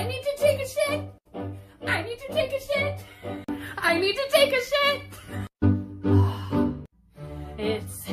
I need to take a shit. I need to take a shit. I need to take a shit. It's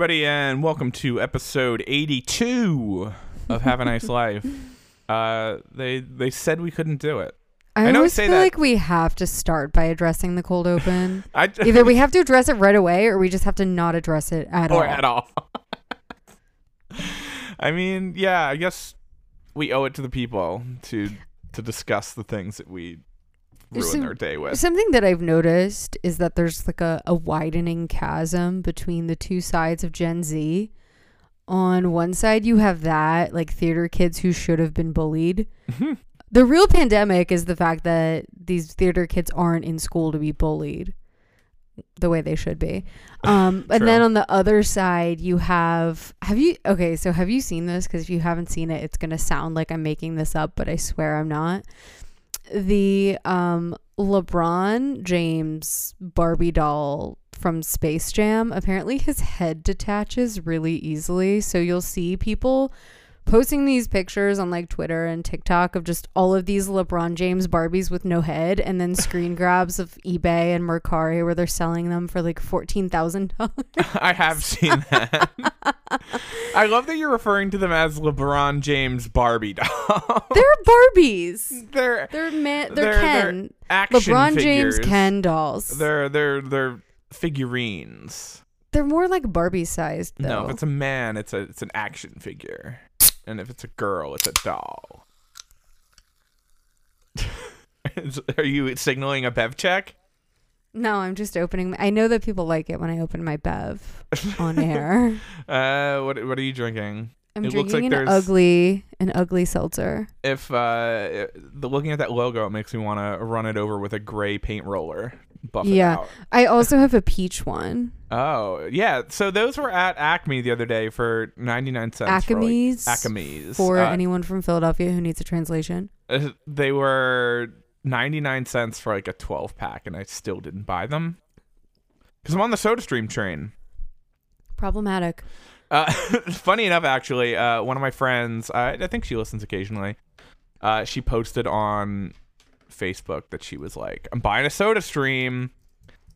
everybody, and welcome to episode 82 of Have a Nice Life. Uh, they they said we couldn't do it. I, I know always say feel that- like we have to start by addressing the cold open. I Either we have to address it right away, or we just have to not address it at or all. at all. I mean, yeah, I guess we owe it to the people to to discuss the things that we ruin Some- their day with. Something that I've noticed is that there's like a, a widening chasm between the two sides of Gen Z. On one side, you have that, like theater kids who should have been bullied. Mm-hmm. the real pandemic is the fact that these theater kids aren't in school to be bullied the way they should be. Um, and then on the other side, you have have you okay? So have you seen this? Because if you haven't seen it, it's gonna sound like I'm making this up, but I swear I'm not. The um, LeBron James Barbie doll from Space Jam. Apparently, his head detaches really easily, so you'll see people posting these pictures on like Twitter and TikTok of just all of these LeBron James Barbies with no head, and then screen grabs of eBay and Mercari where they're selling them for like fourteen thousand dollars. I have seen that. I love that you're referring to them as LeBron James Barbie dolls. They're Barbies. they're They're man. They're, They're- they're Ken. action LeBron figures. James Ken dolls. They're They're they're they're figurines. they're more like Barbie sized though. No, if it's a man, it's a it's an action figure, and if it's a girl, it's a doll. Are you signaling a bev check? no, I'm just opening. I know that people like it when I open my bev on air. Uh, what what are you drinking? I'm It looks drinking like an there's- ugly, an ugly seltzer. If uh, the looking at that logo, it makes me want to run it over with a gray paint roller. Buff Yeah. out. I also have a peach one. Oh yeah, so those were at Acme the other day for ninety nine cents. for, like- Acme's. Acme's. For Uh, anyone from Philadelphia who needs a translation. Uh, they were 99 cents for like a 12 pack and i still didn't buy them because i'm on the SodaStream train Problematic. uh, funny enough actually uh, one of my friends I i think she listens occasionally uh, she posted on facebook that she was like i'm buying a soda stream.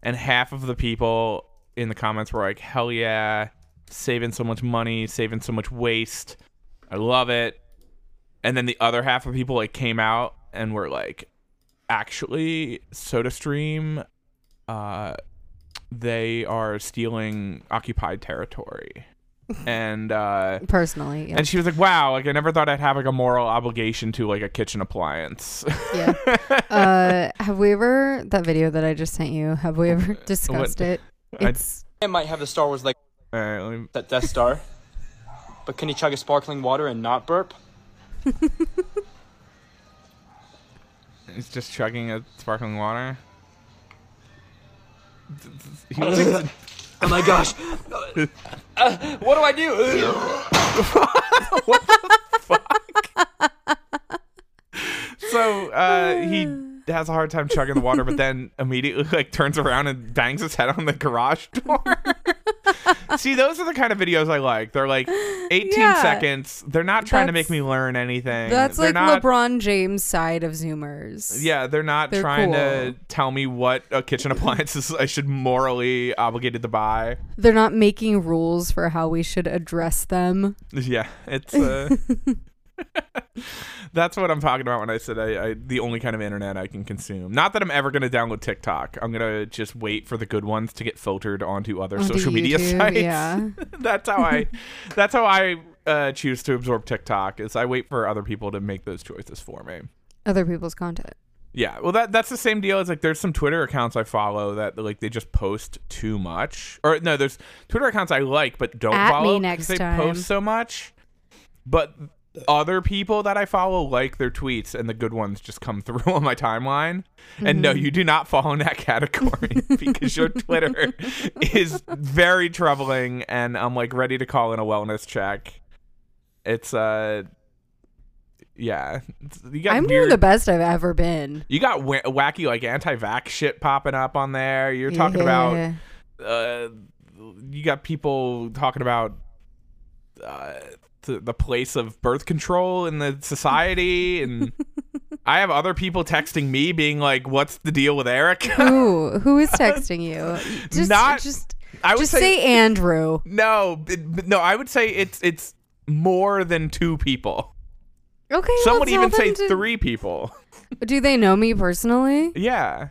And half of the people in the comments were like hell yeah saving so much money saving so much waste. I love it. And then the other half of people like came out and were like actually SodaStream uh they are stealing occupied territory. And uh Personally, yeah. and she was like, "Wow, like I never thought I'd have like a moral obligation to like a kitchen appliance." yeah. Uh, have we ever that video that I just sent you? Have we ever discussed it? I- It's It might have the Star Wars like All right, let me- that Death Star, but can he chug a sparkling water and not burp? he's just chugging a sparkling water. He was Oh my gosh! Uh, what do I do? what the fuck? so uh he has a hard time chugging the water but then immediately like turns around and bangs his head on the garage door see those are the kind of videos i like they're like 18 Yeah. seconds they're not trying to make me learn anything that's they're like not, LeBron James side of Zoomers. yeah they're not They're trying to tell me what a kitchen appliances i should morally obligated to buy They're not making rules for how we should address them. yeah it's uh That's what I'm talking about when I said I, I the only kind of internet I can consume. Not that I'm ever going to download TikTok. I'm going to just wait for the good ones to get filtered onto other Onto social media YouTube, sites. yeah. that's how I that's how I uh, choose to absorb TikTok is I wait for other people to make those choices for me. Other people's content. Yeah, well, that that's the same deal. As like, there's some Twitter accounts I follow that like they just post too much, or no, there's Twitter accounts I like but don't At follow 'cause next they time. post so much. But other people that I follow like their tweets, and the good ones just come through on my timeline. And no, Mm-hmm. you do not fall in that category because your Twitter is very troubling, and I'm like ready to call in a wellness check. It's uh, yeah, you got I'm weird, doing the best I've ever been. you got wa- wacky like anti-vax shit popping up on there. You're talking about uh, you got people talking about uh, the, the place of birth control in the society, and I have other people texting me being like, "What's the deal with Eric?" Who who is texting you? Just Not- just I would just say, say Andrew. no, it- no. I would say it's it's more than two people. Okay. Some would even say to- three people. Do they know me personally? Yeah.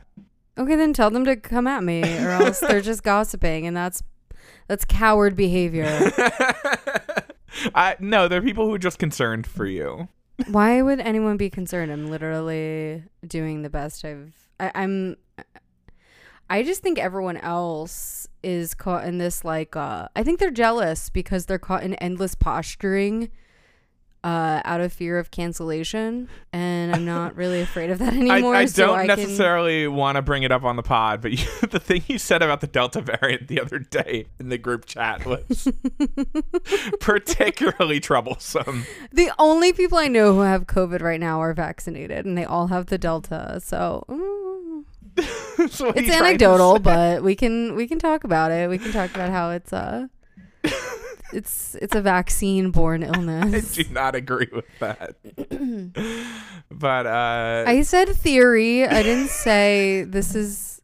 Okay, then tell them to come at me, or else they're just gossiping, and that's that's coward behavior. I no, they're people who are just concerned for you. Why would anyone be concerned? I'm literally doing the best I've. I, I'm. I just think everyone else is caught in this like. uh I think they're jealous because they're caught in endless posturing. Uh, out of fear of cancellation, and I'm not really afraid of that anymore. I so don't I can- necessarily want to bring it up on the pod, but you, the thing you said about the Delta variant the other day in the group chat was particularly troublesome. The only people I know who have COVID right now are vaccinated, and they all have the Delta. So mm, So it's you trying to anecdotal, but we can we can talk about it. We can talk about how it's uh it's it's a vaccine born illness. I do not agree with that. but uh, I said theory. I didn't say this is.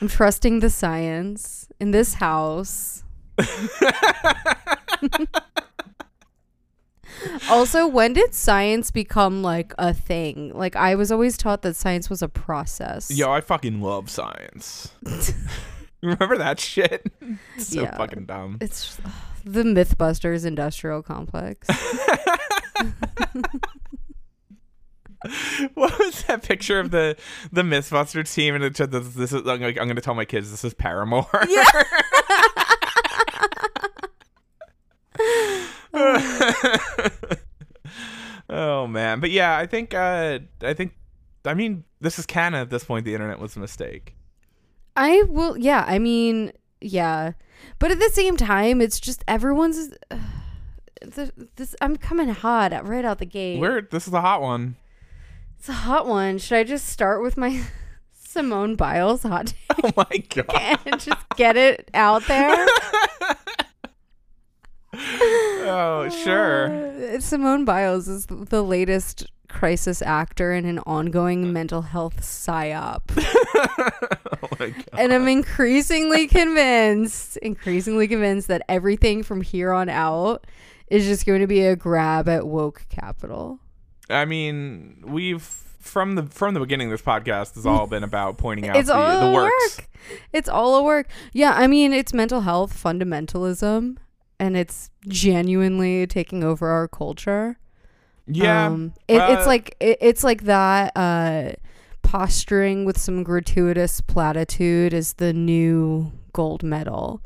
I'm trusting the science in this house. also, when did science become like a thing? Like I was always taught that science was a process. yo, I fucking love science. Remember that shit? It's so Yeah. fucking dumb. It's the MythBusters industrial complex. What was that picture of the the MythBusters team? And it said, this, this is I'm, like, I'm going to tell my kids this is Paramore. Yeah. oh man, but yeah, I think uh, I think I mean this is canon at this point. The internet was a mistake. I will. Yeah, I mean, yeah, but at the same time, it's just everyone's. Uh, this, this I'm coming hot right out the gate. Where this is a hot one. It's a hot one. Should I just start with my Simone Biles hot take Oh my god. and just get it out there? Oh sure. Uh, Simone Biles is the latest crisis actor in an ongoing uh. mental health psyop. oh my god. and I'm increasingly convinced, increasingly convinced that everything from here on out is just going to be a grab at woke capital. I mean, we've from the from the beginning. This podcast has all been about pointing out It's the, all the works. work. It's all a work. Yeah, I mean, it's mental health fundamentalism, and it's genuinely taking over our culture. Yeah, um, it, uh, it's like it, it's like that. Uh, posturing with some gratuitous platitude is the new gold medal.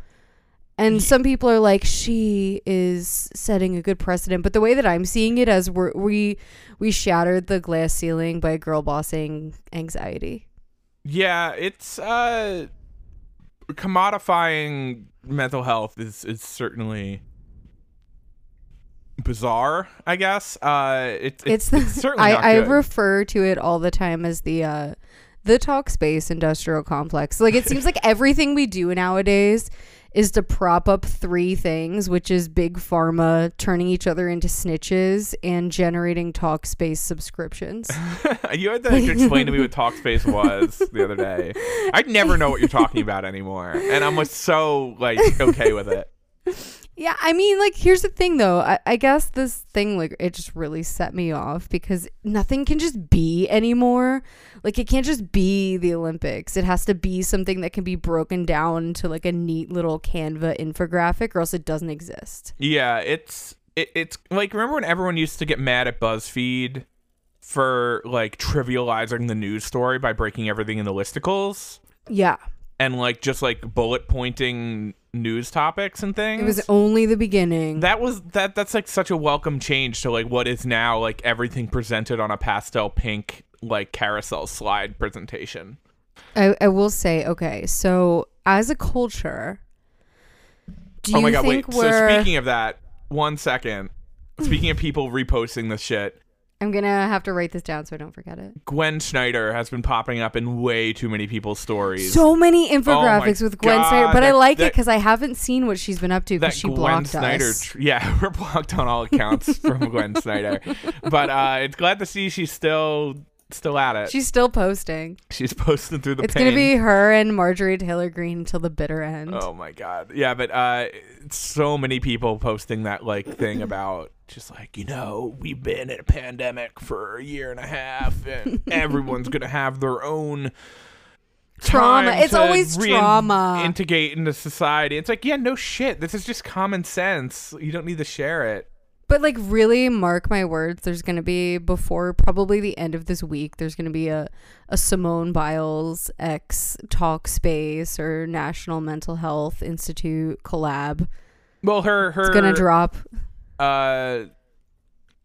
And some people are like, she is setting a good precedent. But the way that I'm seeing it, as we're, we we shattered the glass ceiling by girl bossing anxiety. yeah. It's uh, commodifying mental health is is certainly bizarre. I guess. Uh, it's It's, it's, the, it's certainly not I, I refer to it all the time as the uh, the Talkspace industrial complex. Like it seems like everything we do nowadays is to prop up three things, which is big pharma turning each other into snitches and generating Talkspace subscriptions. you had to like, explain to me what Talkspace was the other day. I'd never know what you're talking about anymore, and I'm like so like okay with it. Yeah, I mean, like, here's the thing, though. I, I guess this thing, like, it just really set me off because nothing can just be anymore. Like, it can't just be the Olympics. It has to be something that can be broken down to like, a neat little Canva infographic, or else it doesn't exist. Yeah, it's it, it's like remember when everyone used to get mad at BuzzFeed for like trivializing the news story by breaking everything into listicles Yeah. and like just like bullet pointing news topics and things. It was only the beginning. that was that that's like such a welcome change to like what is now like everything presented on a pastel pink like carousel slide presentation. I, I will say, okay, so as a culture, do you oh my god, think wait. we're So speaking of that, one second. Speaking of people reposting this shit, I'm gonna have to write this down so I don't forget it. Gwen Snyder has been popping up in way too many people's stories. So many infographics with Gwen Snyder, God, but I that- like it because I haven't seen what she's been up to that because she Gwen blocked Snyder, us. tr- yeah, we're blocked on all accounts from Gwen Snyder, but uh, it's glad to see she's still still at it. She's still posting. she's posting through the. It's pain. gonna be her and Marjorie Taylor Greene until the bitter end. Oh my god, yeah, but uh, so many people posting that like thing about just like you know we've been in a pandemic for a year and a half, and everyone's gonna have their own. Trauma. It's always trauma. Integrate into society. It's like, yeah, no shit. This is just common sense. You don't need to share it. But like really mark my words, there's gonna be before probably the end of this week, there's gonna be a, a Simone Biles X Talkspace or National Mental Health Institute collab. Well, her her It's gonna drop. uh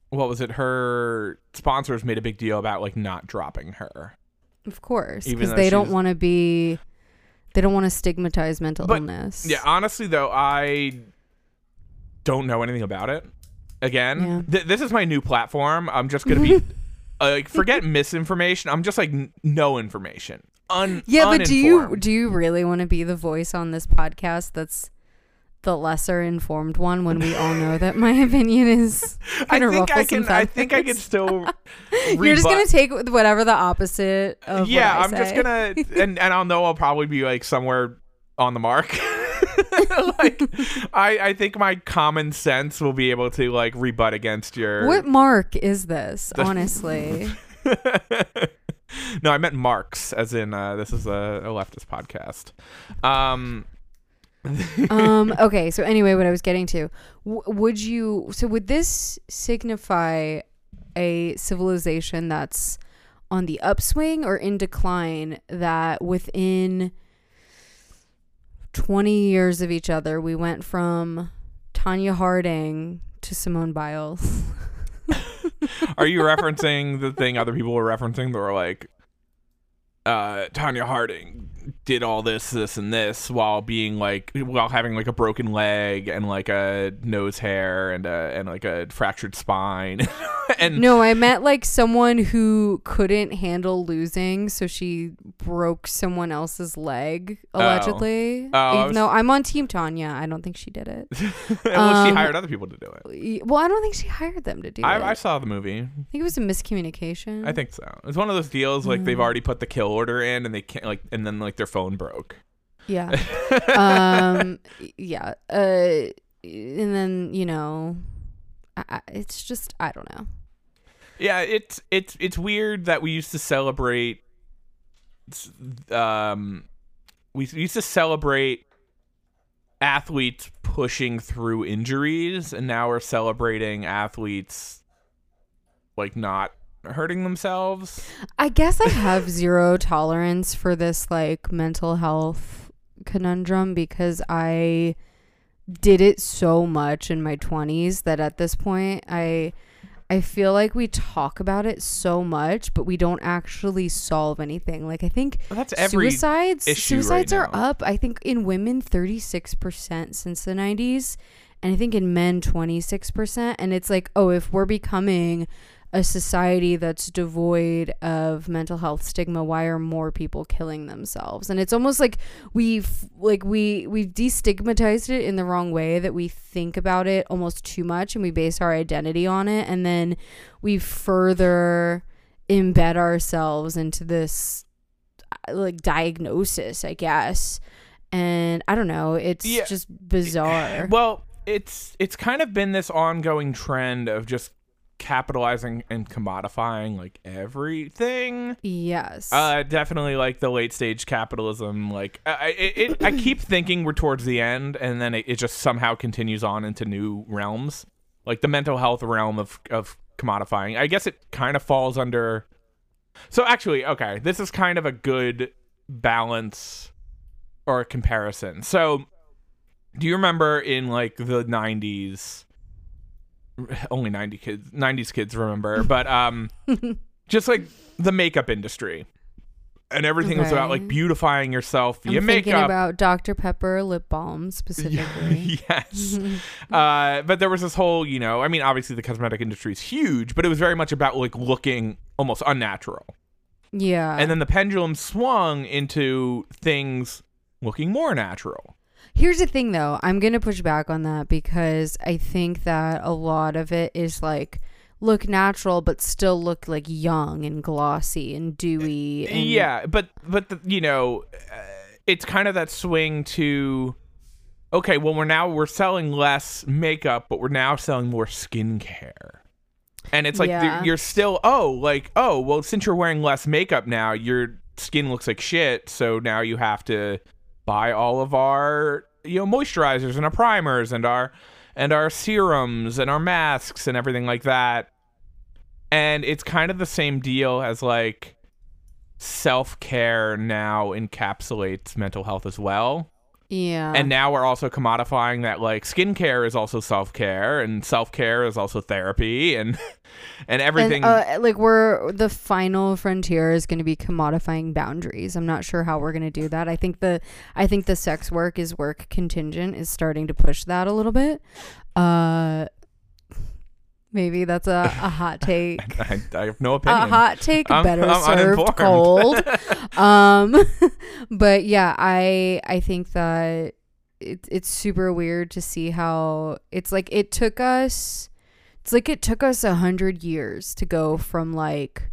what was it her sponsors made a big deal about like not dropping her Of course. Because they don't wanna be they don't want to stigmatize mental But, illness. yeah honestly though i don't know anything about it again Yeah. th- this is my new platform i'm just gonna be uh, like forget misinformation i'm just like n- no information Un- Yeah, but do you do you really want to be the voice on this podcast that's the lesser informed one when we all know that my opinion is I think I can. I think I can still. You're just gonna take whatever the opposite of yeah, what I I'm just gonna, and and I'll know I'll probably be like somewhere on the mark. like, I I think my common sense will be able to like rebut against your. What mark is this? Honestly, no, I meant Marx, as in uh, this is a, a leftist podcast. Um, um. Okay. So anyway, what I was getting to, w- would you? So would this signify a civilization that's on the upswing or in decline? That within twenty years of each other, we went from Tonya Harding to Simone Biles. are you referencing the thing other people were referencing? They were like, uh, Tonya Harding did all this, this, and this while being like, while having like a broken leg and like a nose hair and a and like a fractured spine, and No, I meant like someone who couldn't handle losing, so she broke someone else's leg allegedly. Oh, Even was- though I'm on Team Tonya, I don't think she did it. well, she Um, hired other people to do it. Well, I don't think she hired them to do it. I, I I saw the movie. I think it was a miscommunication. I think so. It's one of those deals like Mm. they've already put the kill order in, and they can't like, and then like their phone broke. Yeah. um. Yeah. Uh. And then you know, I, I, it's just I don't know. Yeah, it's it's it's weird that we used to celebrate. Um, we used to celebrate athletes pushing through injuries, and now we're celebrating athletes like not hurting themselves. I guess I have zero tolerance for this like mental health conundrum because I did it so much in my 20s that at this point I I feel like we talk about it so much but we don't actually solve anything. Like I think That's every suicides issue right suicides are now. up. I think in women 36% since the 90s and I think in men 26% and it's like oh if we're becoming a society that's devoid of mental health stigma why are more people killing themselves? And it's almost like we've like we we've destigmatized it in the wrong way that we think about it almost too much and we base our identity on it. And then we further embed ourselves into this uh, like diagnosis i guess. And i don't know it's Yeah. just bizarre. Well, it's it's kind of been this ongoing trend of just capitalizing and commodifying like everything. yes Uh, definitely like the late stage capitalism. Like I, it, it, I keep thinking we're towards the end, and then it, it just somehow continues on into new realms. like the mental health realm of of commodifying. I guess it kind of falls under. So actually, okay, this is kind of a good balance or a comparison. So, do you remember in like the '90s? Only '90 kids, '90s kids remember, but um, just like the makeup industry, and everything was about like beautifying yourself I'm via thinking makeup. about Dr. Pepper lip balm specifically. yes. uh, but there was this whole, you know, I mean, obviously the cosmetic industry is huge, but it was very much about like looking almost unnatural. yeah. and then the pendulum swung into things looking more natural. Here's the thing though, I'm going to push back on that because I think that a lot of it is like look natural but still look like young and glossy and dewy and yeah, but but the, you know, uh, it's kind of that swing to okay, well we're now we're selling less makeup, but we're now selling more skincare. And it's like Yeah. you're still oh like oh well since you're wearing less makeup now your skin looks like shit so now you have to buy all of our you know moisturizers and our primers and our and our serums and our masks and everything like that. And it's kind of the same deal as like self-care now encapsulates mental health as well Yeah. and now we're also commodifying that like skincare is also self-care and self-care is also therapy and and everything And, uh, like we're the final frontier is going to be commodifying boundaries. I'm not sure how we're going to do that. I think the I think the sex work is work contingent is starting to push that a little bit. Uh maybe that's a, a hot take. I, I have no opinion a hot take I'm- better I'm served uninformed. cold. um but yeah, I I think that it, it's super weird to see how it's like it took us it's like it took us a hundred years to go from like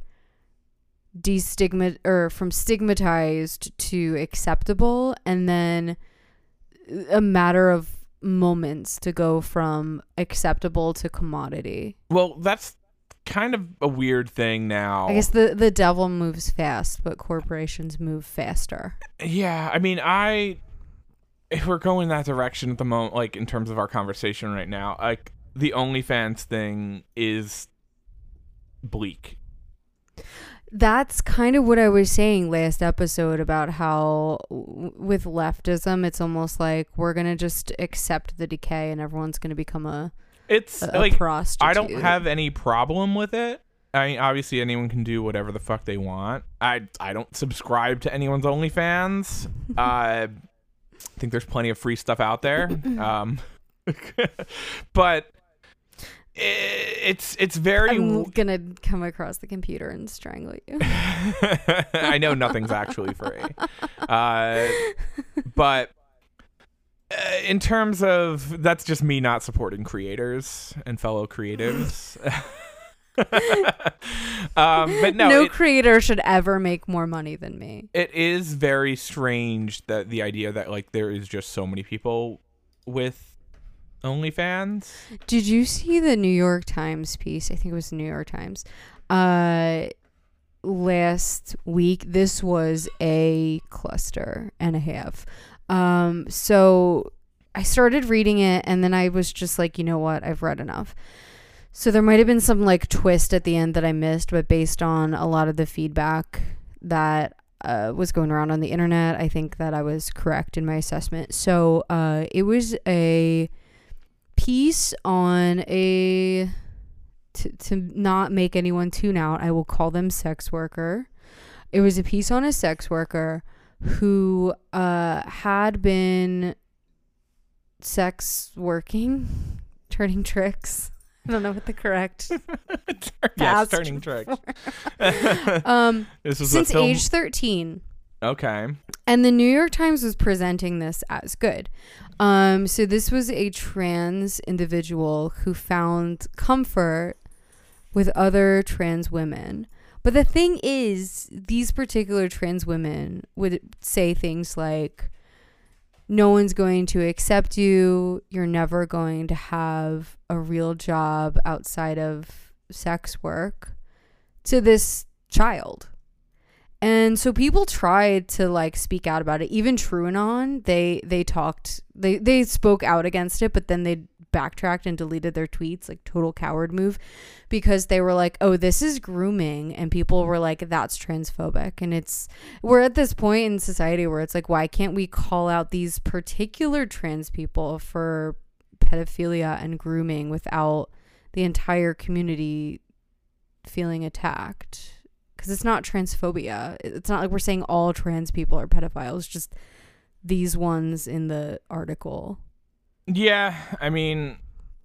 destigmat or from stigmatized to acceptable and then a matter of moments to go from acceptable to commodity. well that's kind of a weird thing now I guess the the devil moves fast, but corporations move faster. Yeah, I mean, I if we're going that direction at the moment, like in terms of our conversation right now, like the OnlyFans thing is bleak. That's kind of what I was saying last episode about how w- with leftism, it's almost like we're gonna just accept the decay and everyone's gonna become a, It's a, a like prostitute. I don't have any problem with it. I mean, obviously anyone can do whatever the fuck they want. I I don't subscribe to anyone's OnlyFans. uh, I think there's plenty of free stuff out there. Um, but it's it's very I'm gonna come across the computer and strangle you. I know nothing's actually free. Uh, but uh, in terms of that's just me not supporting creators and fellow creatives. um, but no, no it, creator should ever make more money than me. it is very strange that the idea that like there is just so many people with OnlyFans. Did you see the New York Times piece? I think it was the New York Times. Uh last week this was a cluster and a half. Um so I started reading it and then I was just like, you know what? I've read enough. So there might have been some like twist at the end that I missed, but based on a lot of the feedback that uh, was going around on the internet, I think that I was correct in my assessment. So uh, it was a piece on a to, to not make anyone tune out i will call them sex worker it was a piece on a sex worker who uh had been sex working turning tricks i don't know what the correct yes, turning tricks. um this was since age 13 okay. and the New York Times was presenting this as good. Um, so this was a trans individual who found comfort with other trans women. But the thing is, these particular trans women would say things like, no one's going to accept you. You're never going to have a real job outside of sex work to this child. And so people tried to like speak out about it. Even TrueAnon, they they talked they they spoke out against it, but then they backtracked and deleted their tweets, like total coward move, because they were like, "Oh, this is grooming," and people were like, "That's transphobic." And it's we're at this point in society where it's like, why can't we call out these particular trans people for pedophilia and grooming without the entire community feeling attacked? Because it's not transphobia. It's not like we're saying all trans people are pedophiles. Just these ones in the article. Yeah, I mean,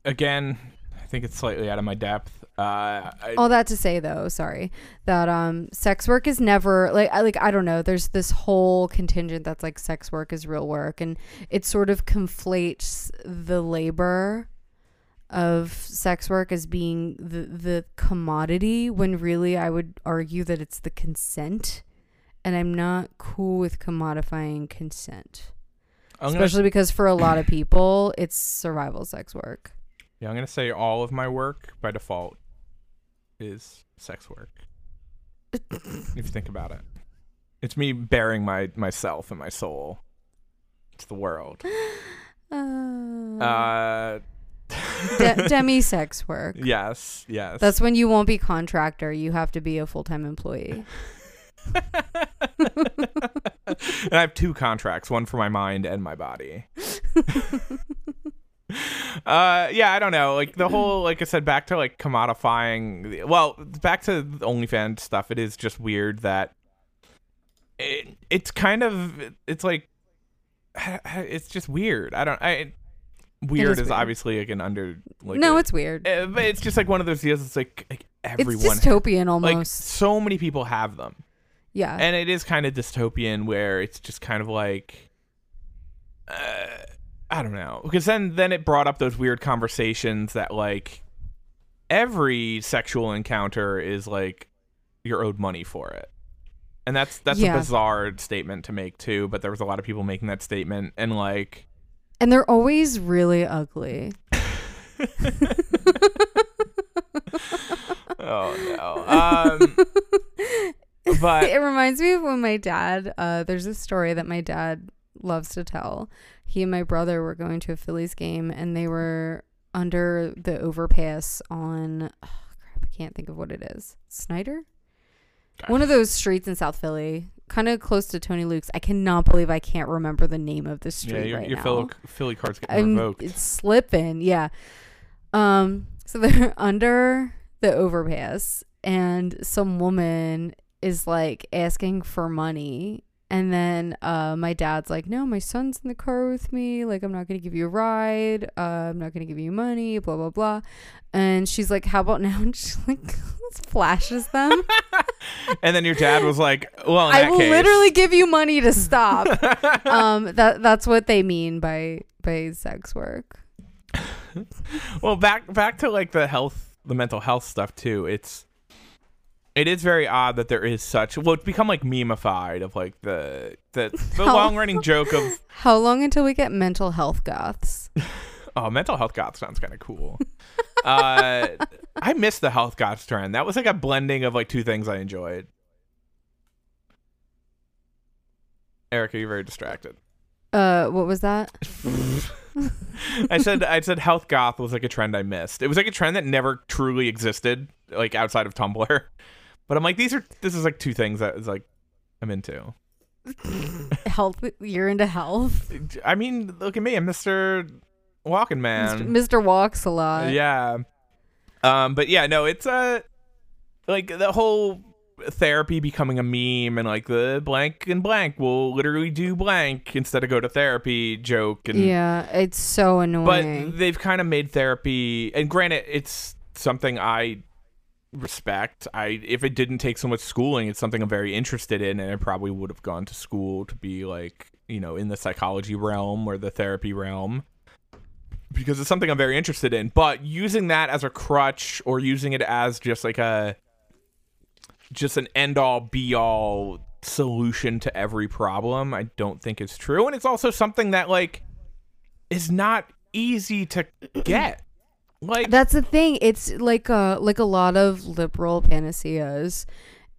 again, I think it's slightly out of my depth. Uh, I, All that to say though, sorry, that um sex work is never like I like I don't know, there's this whole contingent that's like sex work is real work and it sort of conflates the labor of sex work as being the the commodity when really I would argue that it's the consent and I'm not cool with commodifying consent. I'm gonna, Especially because for a lot of people it's survival sex work. yeah, I'm gonna say all of my work by default is sex work. if you think about it, it's me bearing my myself and my soul to the world. Uh, Uh, de- demi sex work. yes, yes. That's when you won't be contractor. You have to be a full time employee. and I have two contracts, one for my mind and my body. uh yeah, I don't know. Like the whole like I said back to like commodifying well, back to the OnlyFans stuff. It is just weird that it, it's kind of it's like it's just weird. I don't I weird is is, weird. obviously like an under like no, a- it's weird. uh, but it's just like one of those deals it's like, like everyone it's dystopian like almost. so many people have them yeah. and it is kind of dystopian where it's just kind of like uh, i don't know because then then it brought up those weird conversations that like every sexual encounter is like you're owed money for it and that's that's Yeah. a bizarre statement to make too but there was a lot of people making that statement and like and they're always really ugly. oh no. Um but it reminds me of when my dad uh there's a story that my dad loves to tell. He and my brother were going to a phillies game and they were under the overpass on oh, crap i can't think of what it is. Snyder? One of those streets in south philly kind of close to tony luke's. I cannot believe i can't remember the name of the street yeah your, right your now. Philly, Philly cards get I'm, revoked. it's slipping, yeah. Um, so they're under the overpass, and some woman is like asking for money, and then uh, my dad's like, "No, my son's in the car with me. Like, I'm not gonna give you a ride. Uh, I'm not gonna give you money. Blah blah blah." And she's like, "How about now?" And she like flashes them. and then your dad was like well I will case, literally give you money to stop. um, that that's what they mean by by sex work. well back back to like the health the mental health stuff too it's it is very odd that there is such well it's become like memeified of like the the, the long running joke of How long until we get mental health goths? oh mental health goth sounds kind of cool uh i missed the health goth trend that was like a blending of like two things i enjoyed erica you're very distracted Uh, what was that? I said I said health goth was like a trend I missed. It was like a trend that never truly existed, like outside of Tumblr. But I'm like, these are this is like two things that is like I'm into. Health. You're into health. I mean, look at me, I'm Mr. Walking Man. Mr. Walks a lot. yeah. Um, but yeah, no, it's uh like the whole therapy becoming a meme and like the blank and blank will literally do blank instead of go to therapy joke and Yeah, it's so annoying. but they've kind of made therapy and granted it's something i respect. I if it didn't take so much schooling it's something i'm very interested in and i probably would have gone to school to be like you know in the psychology realm or the therapy realm because it's something i'm very interested in. But using that as a crutch or using it as just like a just an end all be all solution to every problem i don't think is true. And it's also something that like is not easy to get. Like That's the thing. It's like a like a lot of liberal panaceas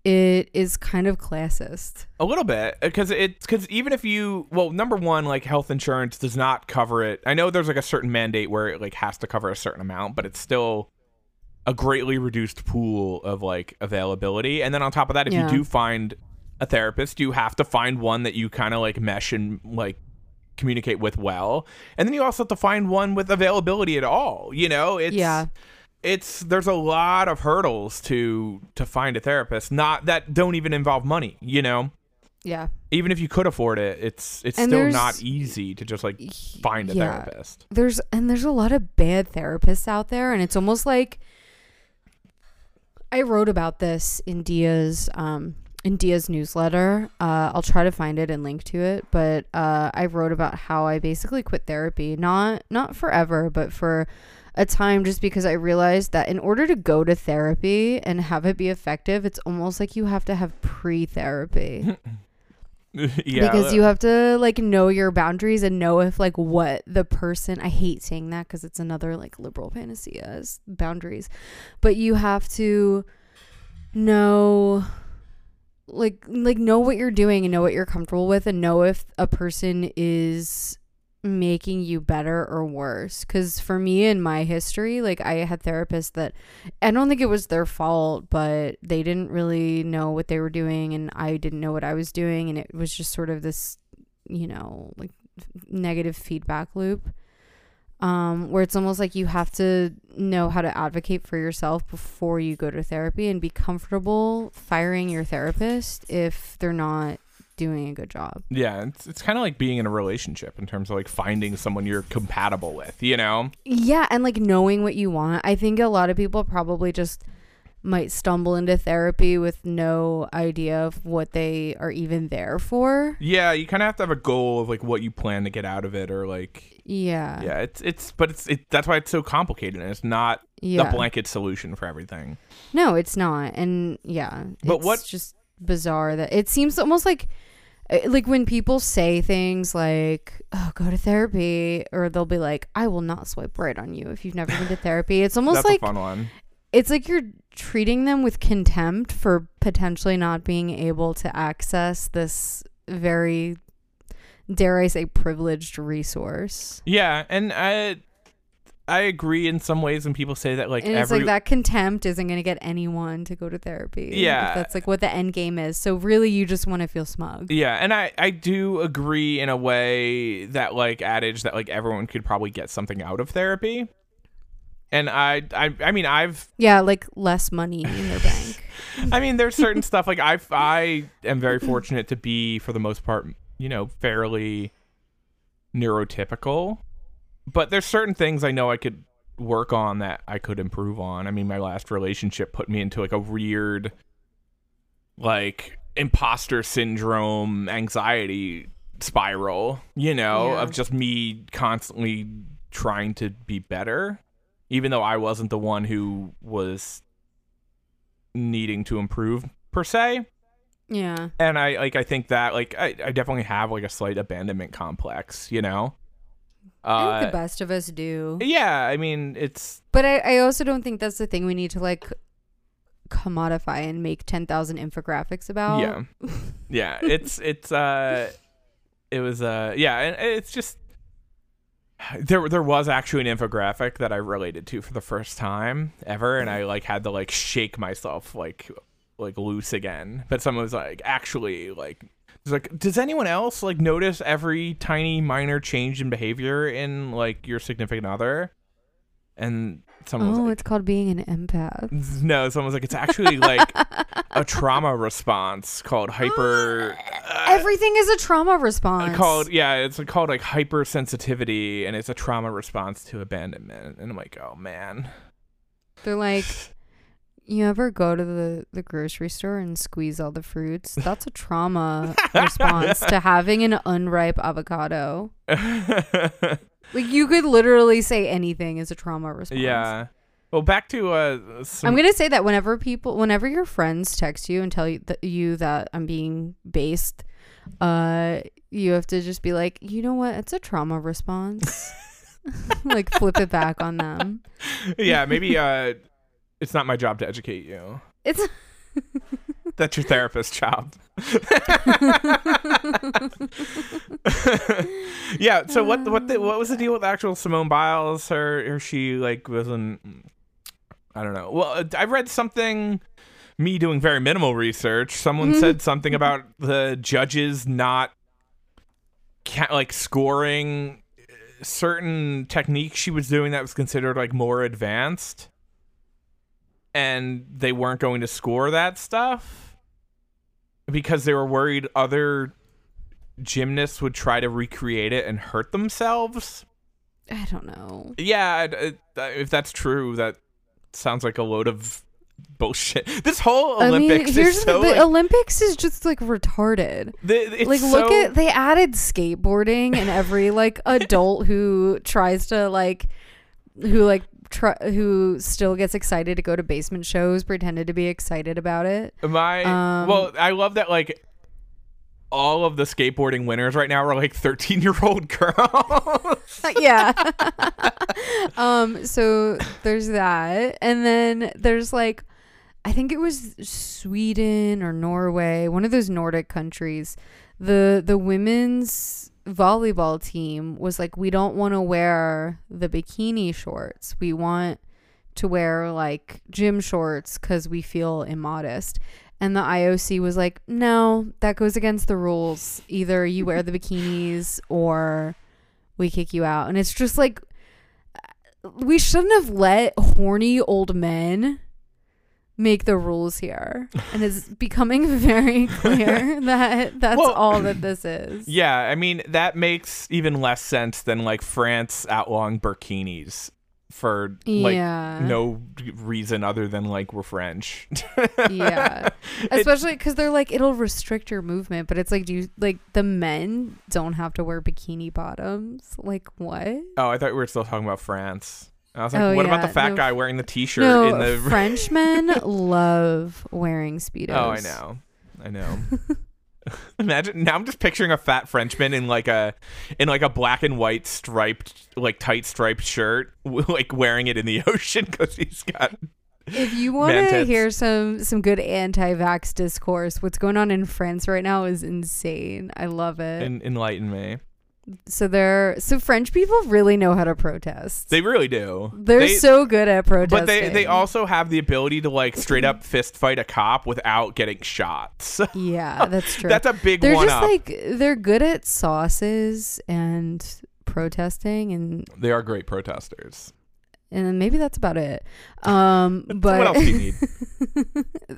it is kind of classist. A little bit, uh, because it's because even if you, well, number one, like health insurance does not cover it. I know there's like a certain mandate where it like has to cover a certain amount, but it's still a greatly reduced pool of like availability. And then on top of that, if Yeah. you do find a therapist, you have to find one that you kind of like mesh and like communicate with well. And then you also have to find one with availability at all. You know, it's Yeah. it's there's a lot of hurdles to to find a therapist not that don't even involve money you know Yeah. even if you could afford it it's it's And still not easy to just like find a Yeah. therapist there's and there's a lot of bad therapists out there and it's almost like I wrote about this in Dia's um in Dia's newsletter. Uh I'll try to find it and link to it, but uh I wrote about how I basically quit therapy, not not forever, but for a time just because I realized that in order to go to therapy and have it be effective, it's almost like you have to have pre-therapy yeah because you have to like know your boundaries and know if like what the person I hate saying that because it's another like liberal panacea as boundaries but you have to know like like know what you're doing and know what you're comfortable with and know if a person is making you better or worse. Because for me in my history like i had therapists that i don't think it was their fault but they didn't really know what they were doing and i didn't know what i was doing and it was just sort of this you know like negative feedback loop um where it's almost like you have to know how to advocate for yourself before you go to therapy and be comfortable firing your therapist if they're not doing a good job yeah it's, it's kind of like being in a relationship in terms of like finding someone you're compatible with you know Yeah, and like knowing what you want. I think a lot of people probably just might stumble into therapy with no idea of what they are even there for. yeah you kind of have to have a goal of like what you plan to get out of it or like Yeah. yeah it's it's but it's it, that's why it's so complicated and it's not Yeah. the blanket solution for everything No, it's not. And yeah, But it's what- just bizarre that it seems almost like uh, like when people say things like oh go to therapy or they'll be like i will not swipe right on you if you've never been to therapy it's almost that's like a fun one it's like you're treating them with contempt for potentially not being able to access this very dare I say privileged resource. yeah and i i agree in some ways when people say that like and it's every like that contempt isn't going to get anyone to go to therapy. if Yeah. that's like what the end game is. So really you just want to feel smug. Yeah, and I I do agree in a way that like adage that like everyone could probably get something out of therapy. And I I I mean I've Yeah, like less money in your bank. I mean there's certain stuff like I I am very fortunate to be for the most part, you know, fairly neurotypical. But there's certain things I know I could work on that I could improve on. I mean, my last relationship put me into like a weird like imposter syndrome anxiety spiral, you know, Yeah. of just me constantly trying to be better even though I wasn't the one who was needing to improve per se Yeah. and I like I think that like I, I definitely have like a slight abandonment complex, you know. I Uh, think the best of us do. yeah, I mean it's But I, I also don't think that's the thing we need to like commodify and make 10,000 infographics about. yeah, yeah, it's it's uh, it was uh yeah, and it's just there there was actually an infographic that I related to for the first time ever, and I like had to like shake myself like like loose again. But someone was like, actually like. Like, does anyone else like notice every tiny minor change in behavior in like your significant other? And someone was Oh, like, it's called being an empath. no, someone was like, it's actually like a trauma response called hyper. uh, Everything is a trauma response. called yeah, it's called like hypersensitivity, and it's a trauma response to abandonment. And I'm like, oh man, They're like, you ever go to the, the grocery store and squeeze all the fruits? That's a trauma response to having an unripe avocado. Like you could literally say anything is a trauma response. yeah. Well, back to uh, some, I'm gonna say that whenever people, whenever your friends text you and tell you that you that I'm being based, uh, you have to just be like, you know what? It's a trauma response. like flip it back on them. yeah, maybe uh, it's not my job to educate you. It's That's your therapist child. yeah. So what what the, what was the deal with actual Simone Biles? Her or she like wasn't. I don't know. Well, I read something. Me doing very minimal research. Someone mm-hmm. said something about the judges not ca- like scoring certain techniques she was doing that was considered like more advanced and they weren't going to score that stuff because they were worried other gymnasts would try to recreate it and hurt themselves. I don't know. Yeah, it- uh, it- if that's true, that sounds like a load of bullshit. This whole Olympics I mean, here's is the, so the like, Olympics is just like retarded. the- it's like look at they added skateboarding and every like adult who tries to like who like try who still gets excited to go to basement shows pretended to be excited about it. My Um, well, I love that like all of the skateboarding winners right now are like 13 year old girls. yeah. um so there's that and then there's like I think it was Sweden or Norway, one of those Nordic countries. The the women's volleyball team was like we don't want to wear the bikini shorts. We want to wear like gym shorts cuz we feel immodest. And the IOC was like, "No, that goes against the rules. Either you wear the bikinis or we kick you out." And it's just like uh, we shouldn't have let horny old men make the rules here. And it's becoming very clear that that's Well- all that this is. yeah, I mean that makes even less sense than like France outlawing burkinis for like Yeah. no reason other than like we're French. yeah especially because they're like it'll restrict your movement but it's like do you like the men don't have to wear bikini bottoms like what Oh, I thought we were still talking about France. I was like, Oh, what about yeah, the fat no, guy wearing the T-shirt no in the? frenchmen love wearing speedos oh, I know, I know. Imagine now. I'm just picturing a fat Frenchman in like a in like a black and white striped like tight striped shirt, like wearing it in the ocean because he's got. if you want to hear some some good anti-vax discourse what's going on in france right now is insane i love it En- enlighten me. So they're so french people really know how to protest They really do. they're They- so good at protesting But they they also have the ability to like straight up fist fight a cop without getting shot. Yeah that's true that's a big they're one just up. like they're good at sauces and protesting and they are great protesters. and maybe that's about it um but what else do you need?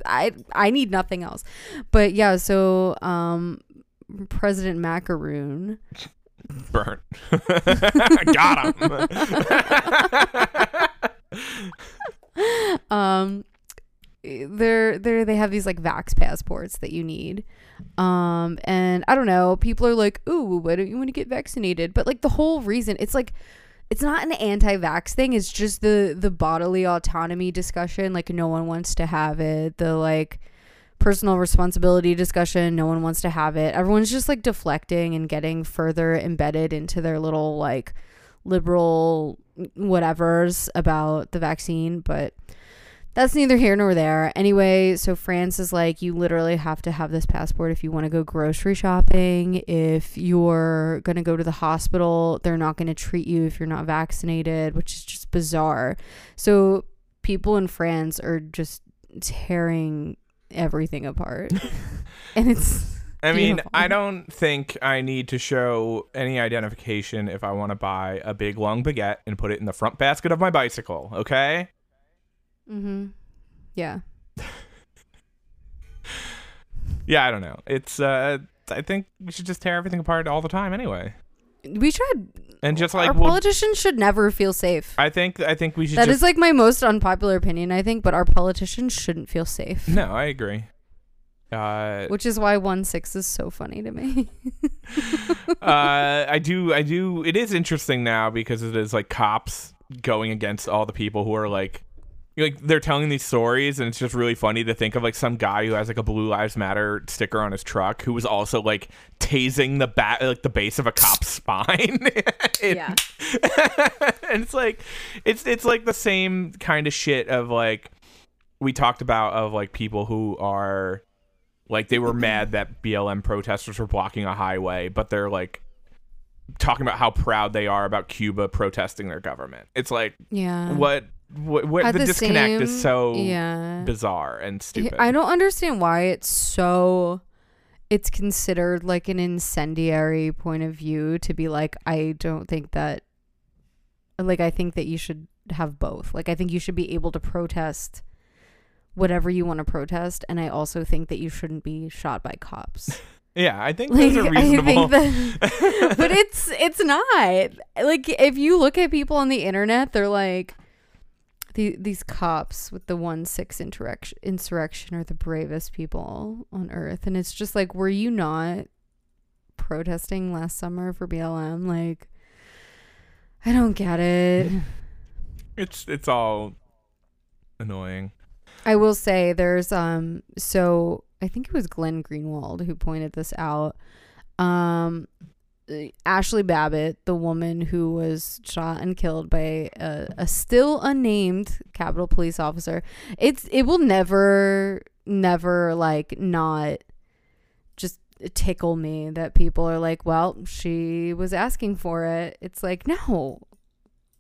i i need nothing else but yeah so um president macaroon Burnt. Got him. um they're they're they have these like vax passports that you need um and i don't know people are like ooh why don't you want to get vaccinated but like the whole reason it's like it's not an anti-vax thing it's just the the bodily autonomy discussion like no one wants to have it the like personal responsibility discussion no one wants to have it everyone's just like deflecting and getting further embedded into their little like liberal whatevers about the vaccine but that's neither here nor there. Anyway, so France is like, you literally have to have this passport if you want to go grocery shopping. If you're going to go to the hospital, they're not going to treat you if you're not vaccinated, which is just bizarre. So people in France are just tearing everything apart. and it's. I mean, Beautiful. I don't think I need to show any identification if I want to buy a big long baguette and put it in the front basket of my bicycle, okay? Mm-hmm. Yeah. Yeah, I don't know. It's uh I think we should just tear everything apart all the time anyway. We should. And just like our we'll, politicians should never feel safe. I think I think we should That is just like my most unpopular opinion, I think, but our politicians shouldn't feel safe. No, I agree. Uh Which is why one six is so funny to me. uh I do I do it is interesting now because it is like cops going against all the people who are like like they're telling these stories and it's just really funny to think of like some guy who has like a blue lives matter sticker on his truck who was also like tasing the bat like the base of a cop's spine It- Yeah. and it's like it's it's like the same kind of shit of like we talked about of like people who are Like they were mad that BLM protesters were blocking a highway, but they're like talking about how proud they are about Cuba protesting their government. It's like Yeah. what what, what the, the disconnect is so yeah. bizarre and stupid. I don't understand why it's so it's considered like an incendiary point of view to be like I don't think that like I think that you should have both. Like I think you should be able to protest whatever you want to protest and I also think that you shouldn't be shot by cops. yeah, I think Like those are I reasonable. think that but it's it's not. Like if you look at people on the internet, they're like the, these cops with the one six insurrection insurrection are the bravest people on earth, and it's just like, were you not protesting last summer for BLM? Like, I don't get it. it's it's all annoying. I will say there's um so I think it was Glenn Greenwald who pointed this out. Um Ashley Babbitt, the woman who was shot and killed by a, a still unnamed Capitol Police officer. It's it will never never like not just tickle me that people are like, well, she was asking for it. It's like, no,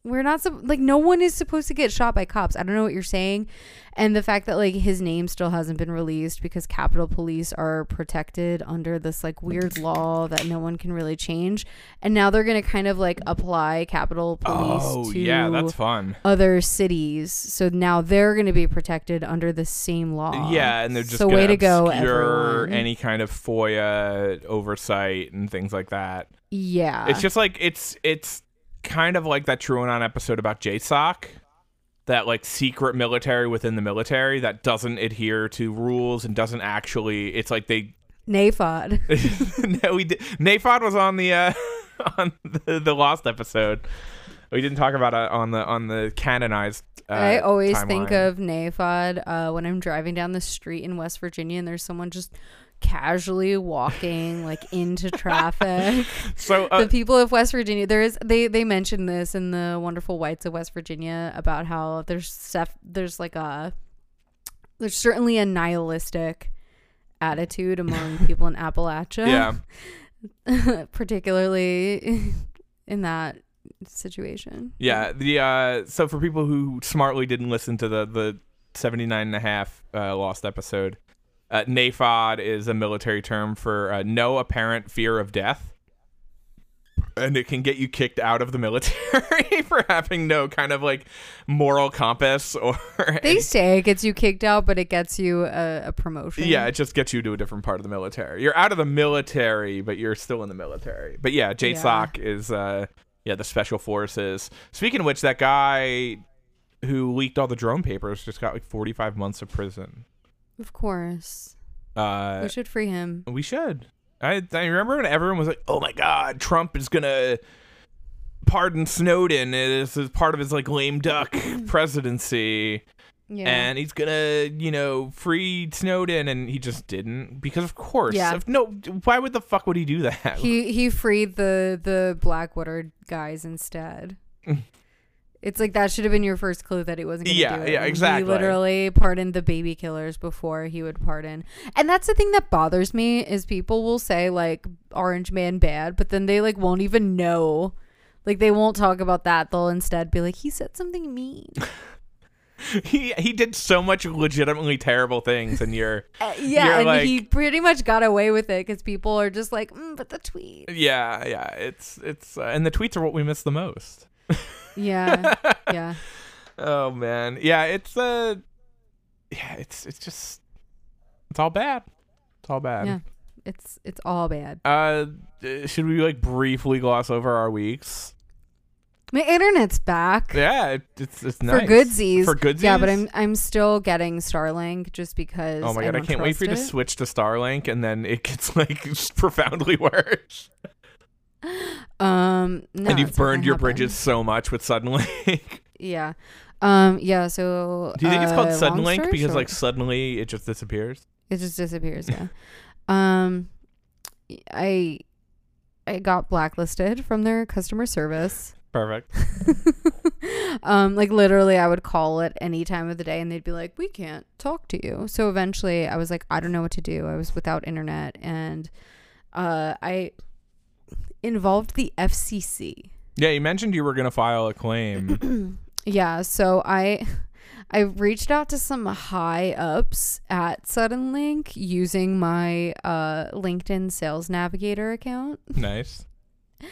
we're not like no one is supposed to get shot by cops. I don't know what you're saying. And the fact that like his name still hasn't been released because Capitol Police are protected under this like weird law that no one can really change. And now they're going to kind of like apply Capitol Police Oh to yeah, that's fun. other cities. So now they're going to be protected under the same law. Yeah, and they're just so gonna way to go, everyone. any kind of FOIA oversight and things like that. yeah, It's just like it's it's kind of like that TrueAnon episode about JSOC, that like secret military within the military that doesn't adhere to rules and doesn't actually. It's like they. NAFOD. no, we did. Nafod was on the uh, on the, the Lost episode. We didn't talk about it on the on the canonized. Uh, I always think timeline. of NAFOD uh, when I'm driving down the street in West Virginia and there's someone just casually walking like into traffic. so. Uh, the people of West Virginia, there is they they mentioned this in the Wonderful Whites of West Virginia about how there's stuff there's like a there's certainly a nihilistic attitude among people in Appalachia. yeah. particularly in that situation. Yeah, the uh so for people who smartly didn't listen to the the 79 and a half uh, lost episode, uh, NAFOD is a military term for uh, no apparent fear of death. And it can get you kicked out of the military for having no kind of like moral compass or They say it gets you kicked out, but it gets you a, a promotion. Yeah, it just gets you to a different part of the military. You're out of the military, but you're still in the military. But yeah, JSOC is uh yeah, the special forces. Speaking of which, that guy who leaked all the drone papers just got like 45 months of prison. Of course. Uh we should free him. we should. I I remember when everyone was like, "Oh my god, Trump is going to pardon Snowden as, as part of his like lame duck presidency." Yeah. and he's gonna, you know, free Snowden, and he just didn't because, of course, Yeah. if- no. Why would the fuck would he do that? he he freed the the Blackwater guys instead. It's like that should have been your first clue that he wasn't going to Yeah, do it. yeah, He exactly. literally pardoned the baby killers before he would pardon. And that's the thing that bothers me is people will say like Orange Man bad, but then they like won't even know. Like they won't talk about that. They'll instead be like he said something mean. he he did so much legitimately terrible things, and you're Uh, yeah, You're and like- he pretty much got away with it because people are just like, mm, but the tweet. yeah, yeah. It's it's uh, and the tweets are what we miss the most. Yeah, yeah. Oh man, yeah. It's uh, yeah. It's it's just it's all bad. It's all bad. Yeah. It's it's all bad. Uh, uh, should we like briefly gloss over our weeks? My internet's back. Yeah, it, it's it's For nice goodsies. For goodsies. Yeah, but I'm I'm still getting Starlink just because. Oh my god, I, don't can't wait for you to switch to Starlink and then it gets like profoundly worse. Um, no, and you've burned your bridges so much with Suddenlink. Yeah, um, yeah. So Do you think it's called uh, Suddenlink story because like suddenly it just disappears? it just disappears. Yeah. um, I I got blacklisted from their customer service. Perfect. um, like literally, I would call at any time of the day, and they'd be like, "We can't talk to you." So eventually, I was like, "I don't know what to do." I was without internet, and uh, I involved the FCC. Yeah, you mentioned you were gonna file a claim. Yeah, so I I reached out to some high ups at Suddenlink using my uh, LinkedIn Sales Navigator account. nice.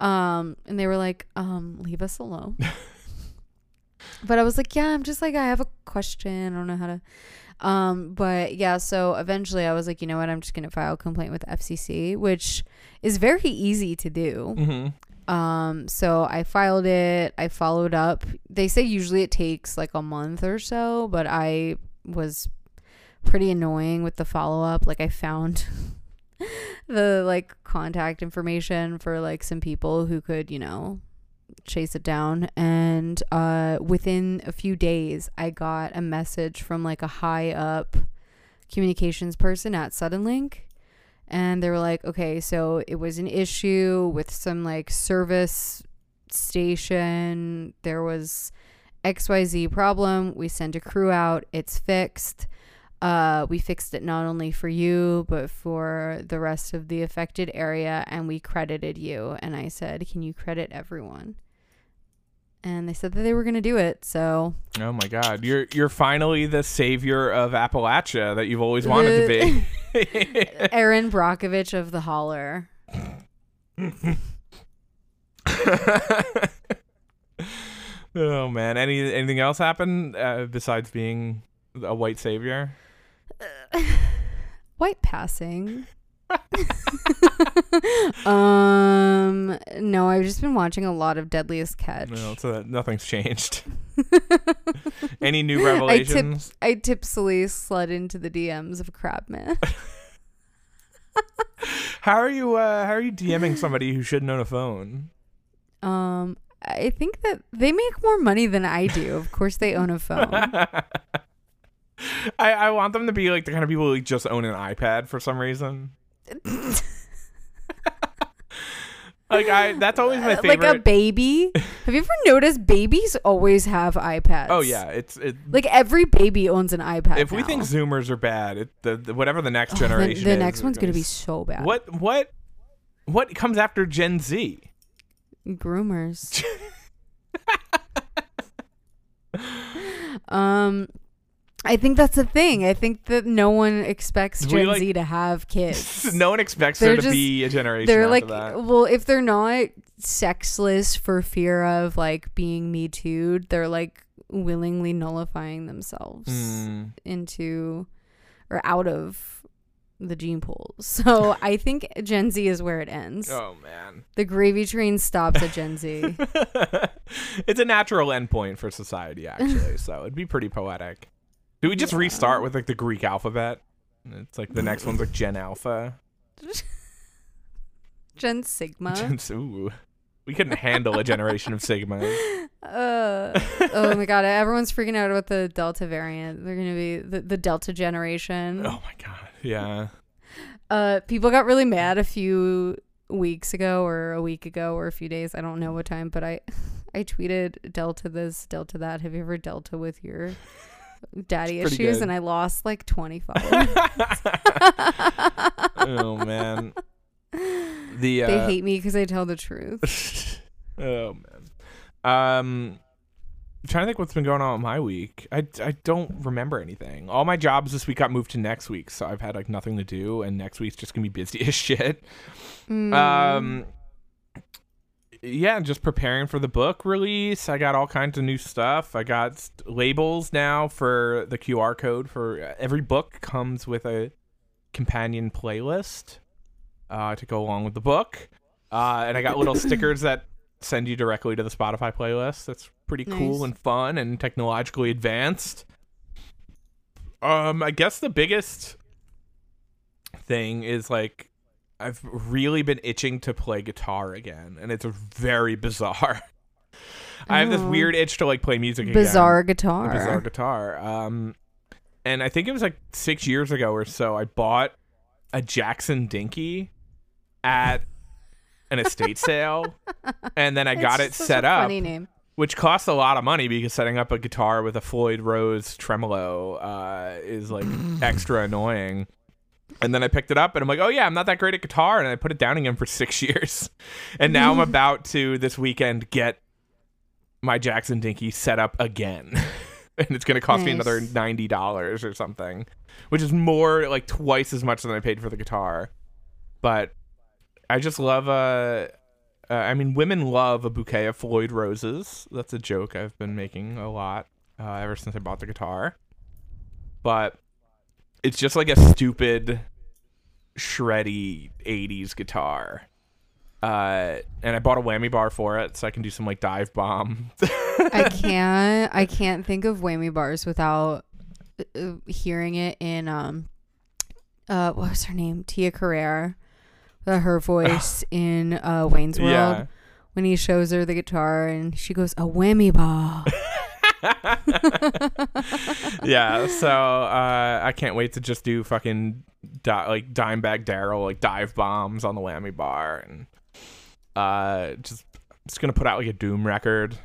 Um, and they were like, um, leave us alone. but I was like, yeah, I'm just like, I have a question. I don't know how to. Um, but yeah, so eventually I was like, you know what? I'm just gonna file a complaint with FCC, which is very easy to do. Mm-hmm. Um, so I filed it. I followed up. They say usually it takes like a month or so, but I was pretty annoying with the follow up. Like I found the like contact information for like some people who could, you know, chase it down and uh within a few days I got a message from like a high up communications person at Suddenlink and they were like, okay, so it was an issue with some like service station. There was XYZ problem. We sent a crew out. It's fixed. Uh, we fixed it not only for you, but for the rest of the affected area, and we credited you. And I said, can you credit everyone? And they said that they were going to do it. So Oh my God, you're you're finally the savior of Appalachia that you've always wanted to be. Erin Brockovich of the Holler. oh man, any anything else happen uh, besides being a white savior? White passing. um no i've just been watching a lot of deadliest catch No, so that nothing's changed. any new I revelations? tip I tipsily slid into the DMs of Crabman. How are you? Uh, how are you DMing somebody who shouldn't own a phone? um, I think that they make more money than I do. Of course, they own a phone. I, I want them to be like the kind of people who just own an iPad for some reason. like I, that's always my favorite. like a baby. Have you ever noticed babies always have iPads? oh yeah, it's it. Like every baby owns an iPad. if we think Zoomers are bad, it, the, the whatever the next Oh, the- generation, the, is, next one's gonna be so bad. What what what comes after Gen Z? groomers? um, I think that's the thing. I think that no one expects Gen like- Z to have kids. no one expects They're there to just- be a generation. they're after like that. well if they're not sexless for fear of like being me too they're like willingly nullifying themselves Mm. into or out of the gene pool so i think gen z is where it ends Oh man, the gravy train stops at gen z it's a natural endpoint for society, actually. so it'd be pretty poetic. Do we just restart with like the Greek alphabet? It's like the next one's like Gen Alpha. gen sigma Gen, ooh, we couldn't handle a generation of Sigma. uh, oh my god everyone's freaking out about the delta variant they're gonna be the, the delta generation Oh my god, yeah. Uh, people got really mad a few weeks ago or a week ago or a few days. I don't know what time, but I, I tweeted Delta this, Delta that. Have you ever Delta with your daddy issues? good. And I lost like 20 followers. oh man, the uh, they hate me because I tell the truth. oh man. Um, I'm trying to think what's been going on with my week. I, I don't remember anything. All my jobs this week got moved to next week, so I've had like nothing to do, and next week's just gonna be busy as shit. Mm. Um, yeah, just preparing for the book release. I got all kinds of new stuff. I got labels now for the QR code for uh, every book comes with a companion playlist uh, to go along with the book. Uh, and I got little stickers that send you directly to the Spotify playlist. That's pretty cool and fun and technologically advanced. Um, I guess the biggest thing is like I've really been itching to play guitar again, and it's very bizarre. I have this Oh. weird itch to like play music again. Bizarre guitar. bizarre guitar. Um, and I think it was like six years ago or so. I bought a Jackson Dinky at an estate sale, and then I got it It's such set a up. Funny name. which costs a lot of money because setting up a guitar with a Floyd Rose tremolo uh, is like extra annoying. And then I picked it up and I'm like, oh yeah, I'm not that great at guitar. And I put it down again for six years. And now I'm about to this weekend get my Jackson Dinky set up again. and it's going to cost me another $90 or something, which is more like twice as much than I paid for the guitar. But I just love uh, uh I mean women love a bouquet of Floyd roses. That's a joke I've been making a lot uh, ever since I bought the guitar. But it's just like a stupid shreddy 80s guitar. Uh and I bought a whammy bar for it so I can do some like dive bomb. I can't. I can't think of whammy bars without uh, hearing it in um, uh, what was her name? Tia Carrere. Uh, her voice in uh, Wayne's World Yeah. when he shows her the guitar and she goes a whammy bar. yeah, so uh, I can't wait to just do fucking di- like Dimebag Darrell like dive bombs on the whammy bar and uh, just just gonna put out like a Doom record.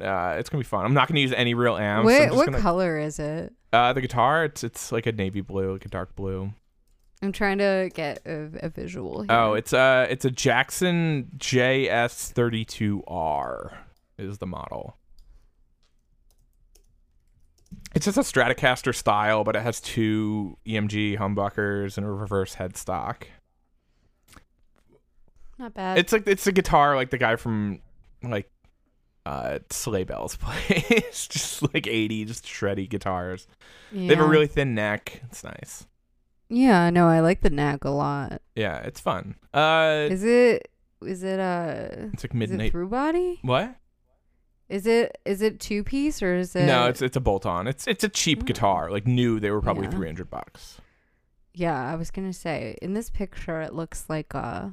Uh, it's gonna be fun. I'm not gonna use any real amps. I'm what what gonna- color is it? Uh, the guitar, it's it's like a navy blue, like a dark blue. I'm trying to get a, a visual. Here. Oh, it's a it's a Jackson JS32R is the model. It's just a Stratocaster style, but it has two EMG humbuckers and a reverse headstock. not bad. It's like it's a guitar like the guy from like uh Sleigh Bells plays, just like 80 just shreddy guitars. yeah. They have a really thin neck. It's nice. yeah. No, I like the neck a lot. Yeah, it's fun. Uh Is it? Is it uh? it's like Is it midnight. through body? What? Is it is it two piece or is it? No, it's it's a bolt on. It's it's a cheap guitar. Like new, they were probably Yeah. three hundred bucks. Yeah, I was gonna say in this picture it looks like uh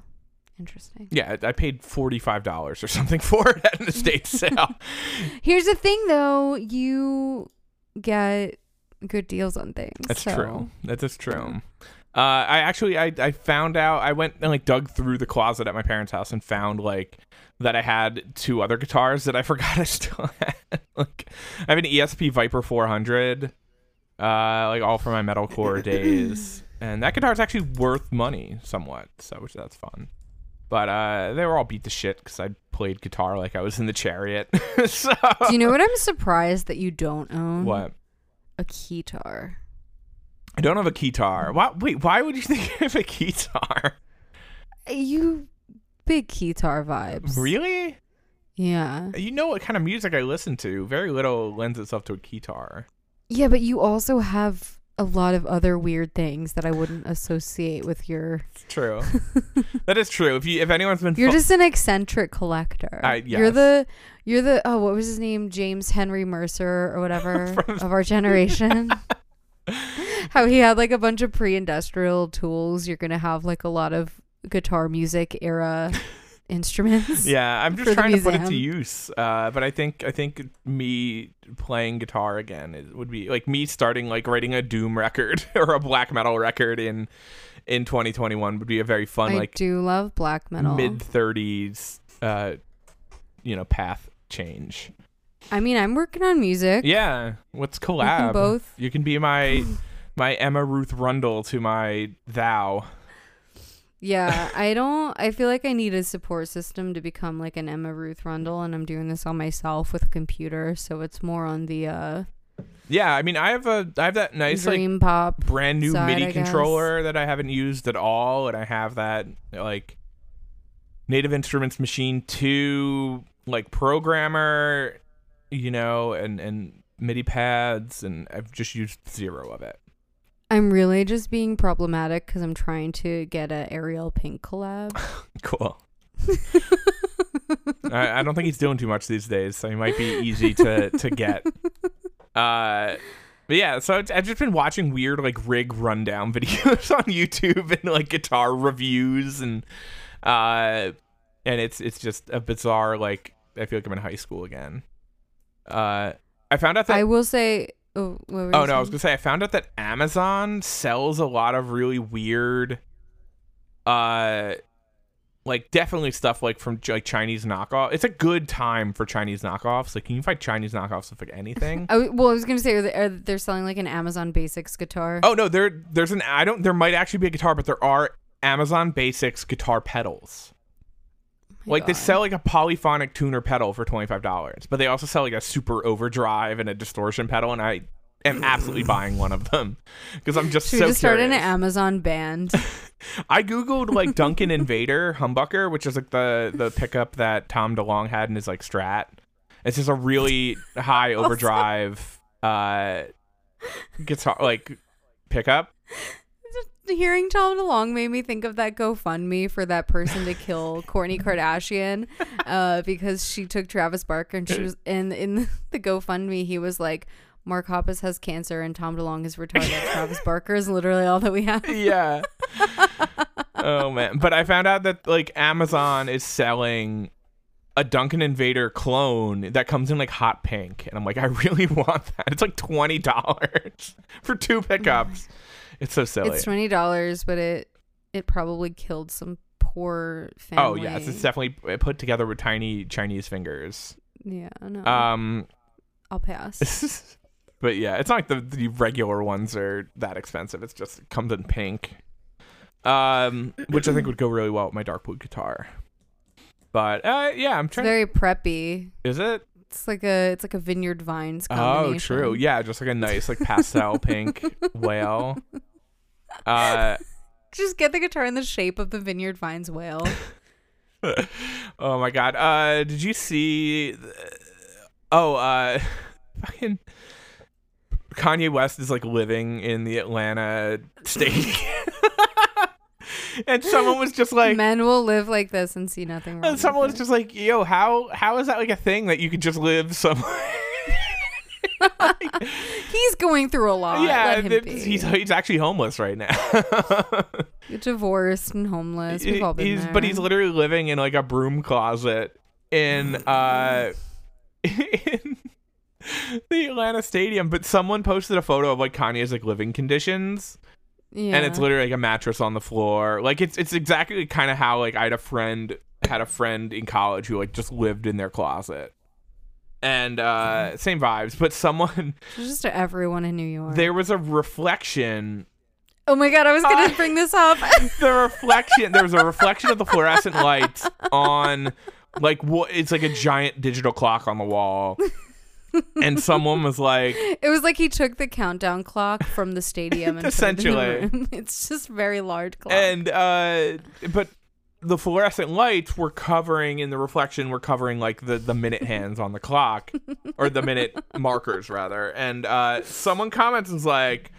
interesting. Yeah, I I paid forty five dollars or something for it at an estate sale. Here's the thing though, you get good deals on things. That's so- true. That is true. Uh, I actually I, I found out I went and like dug through the closet at my parents' house and found like that I had two other guitars that I forgot I still had. like I have an ESP Viper 400, uh, like all from my metalcore days, and that guitar is actually worth money somewhat. So which that's fun. But uh, they were all beat to shit because I played guitar like I was in the chariot. so Do you know what I'm surprised that you don't own? what? A keytar. I don't have a guitar. Why, wait, why would you think I have a guitar? You big keytar vibes. Really? Yeah. You know what kind of music I listen to. Very little lends itself to a guitar. Yeah, but you also have a lot of other weird things that I wouldn't associate with your It's true. that is true. If you if anyone's been You're fo- just an eccentric collector. I- You're the you're the oh what was his name James Henry Mercer or whatever From- of our generation. How he had like a bunch of pre-industrial tools. You're gonna have like a lot of guitar music era instruments. yeah, I'm just trying to put it to use. Uh, but I think I think me playing guitar again it would be like me starting like writing a doom record or a black metal record in in 2021 would be a very fun I like do love black metal. mid 30s uh you know path change. I mean, I'm working on music. Yeah, let's collab. both- You can be my my Emma Ruth Rundle to my thou. Yeah, I don't. I feel like I need a support system to become like an Emma Ruth Rundle, and I'm doing this on myself with a computer, so it's more on the uh, Yeah, I mean, I have a I have that nice like dream pop. brand new side, MIDI controller that I haven't used at all, and I have that like Native Instruments Maschine Two like programmer, you know, and and MIDI pads, and I've just used zero of it. I'm really just being problematic because I'm trying to get a Ariel Pink collab. Cool. I, I don't think he's doing too much these days, so he might be easy to to get. Uh, but yeah, so I've just been watching weird like rig rundown videos on YouTube and like guitar reviews and uh, and it's it's just a bizarre like I feel like I'm in high school again. Uh, I found out that I will say. Oh, Oh no, I was gonna say I found out that Amazon sells a lot of really weird, uh, like definitely stuff like from like Chinese knockoff. It's a good time for Chinese knockoffs. Like can you find Chinese knockoffs of like anything. W well, I was gonna say, are they, are they're selling like an Amazon Basics guitar? oh no, there there's an I don't there might actually be a guitar, but there are Amazon Basics guitar pedals. Like they sell like a polyphonic tuner pedal for twenty five dollars, but they also sell like a super overdrive and a distortion pedal, and I am absolutely buying one of them because I'm just Should so just start an. Amazon band? I googled like Duncan Invader humbucker, which is like the the pickup that Tom DeLonge had in his like Strat. It's just a really high overdrive uh guitar like pickup. Hearing Tom DeLonge made me think of that GoFundMe for that person to kill Kourtney Kardashian, uh, because she took Travis Barker and she was in in the GoFundMe. He was like, "Mark Hoppus has cancer and Tom DeLonge is retarded. Travis Barker is literally all that we have." Yeah. oh man, but I found out that like Amazon is selling a Duncan Invader clone that comes in like hot pink, and I'm like, I really want that. It's like twenty dollars for two pickups. It's so silly. It's twenty dollars, but it it probably killed some poor family. Oh yes, it's definitely put together with tiny Chinese fingers. yeah. No, Um, I'll pass. but yeah, it's not like the, the regular ones are that expensive. It's just it comes in pink, um, which I think would go really well with my dark blue guitar. But uh, yeah, I'm It's trying. very preppy. is it? It's like a it's like a Vineyard Vines Oh, true. Yeah, just like a nice like pastel pink whale. Uh, Just get the guitar in the shape of the Vineyard Vines whale. oh my god. Uh, did you see? th- Oh, uh, fucking Kanye West is like living in the Atlanta stadium, and someone was just like. Men will live like this and see nothing wrong. And someone was it. just like, "Yo, how how is that like a thing that you could just live somewhere?" he's going through a lot. yeah, Let him be. he's he's actually homeless right now. divorced and homeless. We've all been he's there. but he's literally living in like a broom closet in uh in the Atlanta stadium but someone posted a photo of like Kanye's like living conditions yeah. and it's literally like a mattress on the floor like it's it's exactly kind of how like I had a friend had a friend in college who like just lived in their closet and uh same vibes but someone just to everyone in New York. there was a reflection oh my god, I was gonna I- bring this up. the reflection there was a reflection of the fluorescent lights on like what it's like a giant digital clock on the wall and someone was like it was like he took the countdown clock from the stadium and put it in the room. It's just very large clock. and uh but the fluorescent lights were covering in the reflection were covering like the the minute hands on the clock or the minute markers rather and uh someone comments was like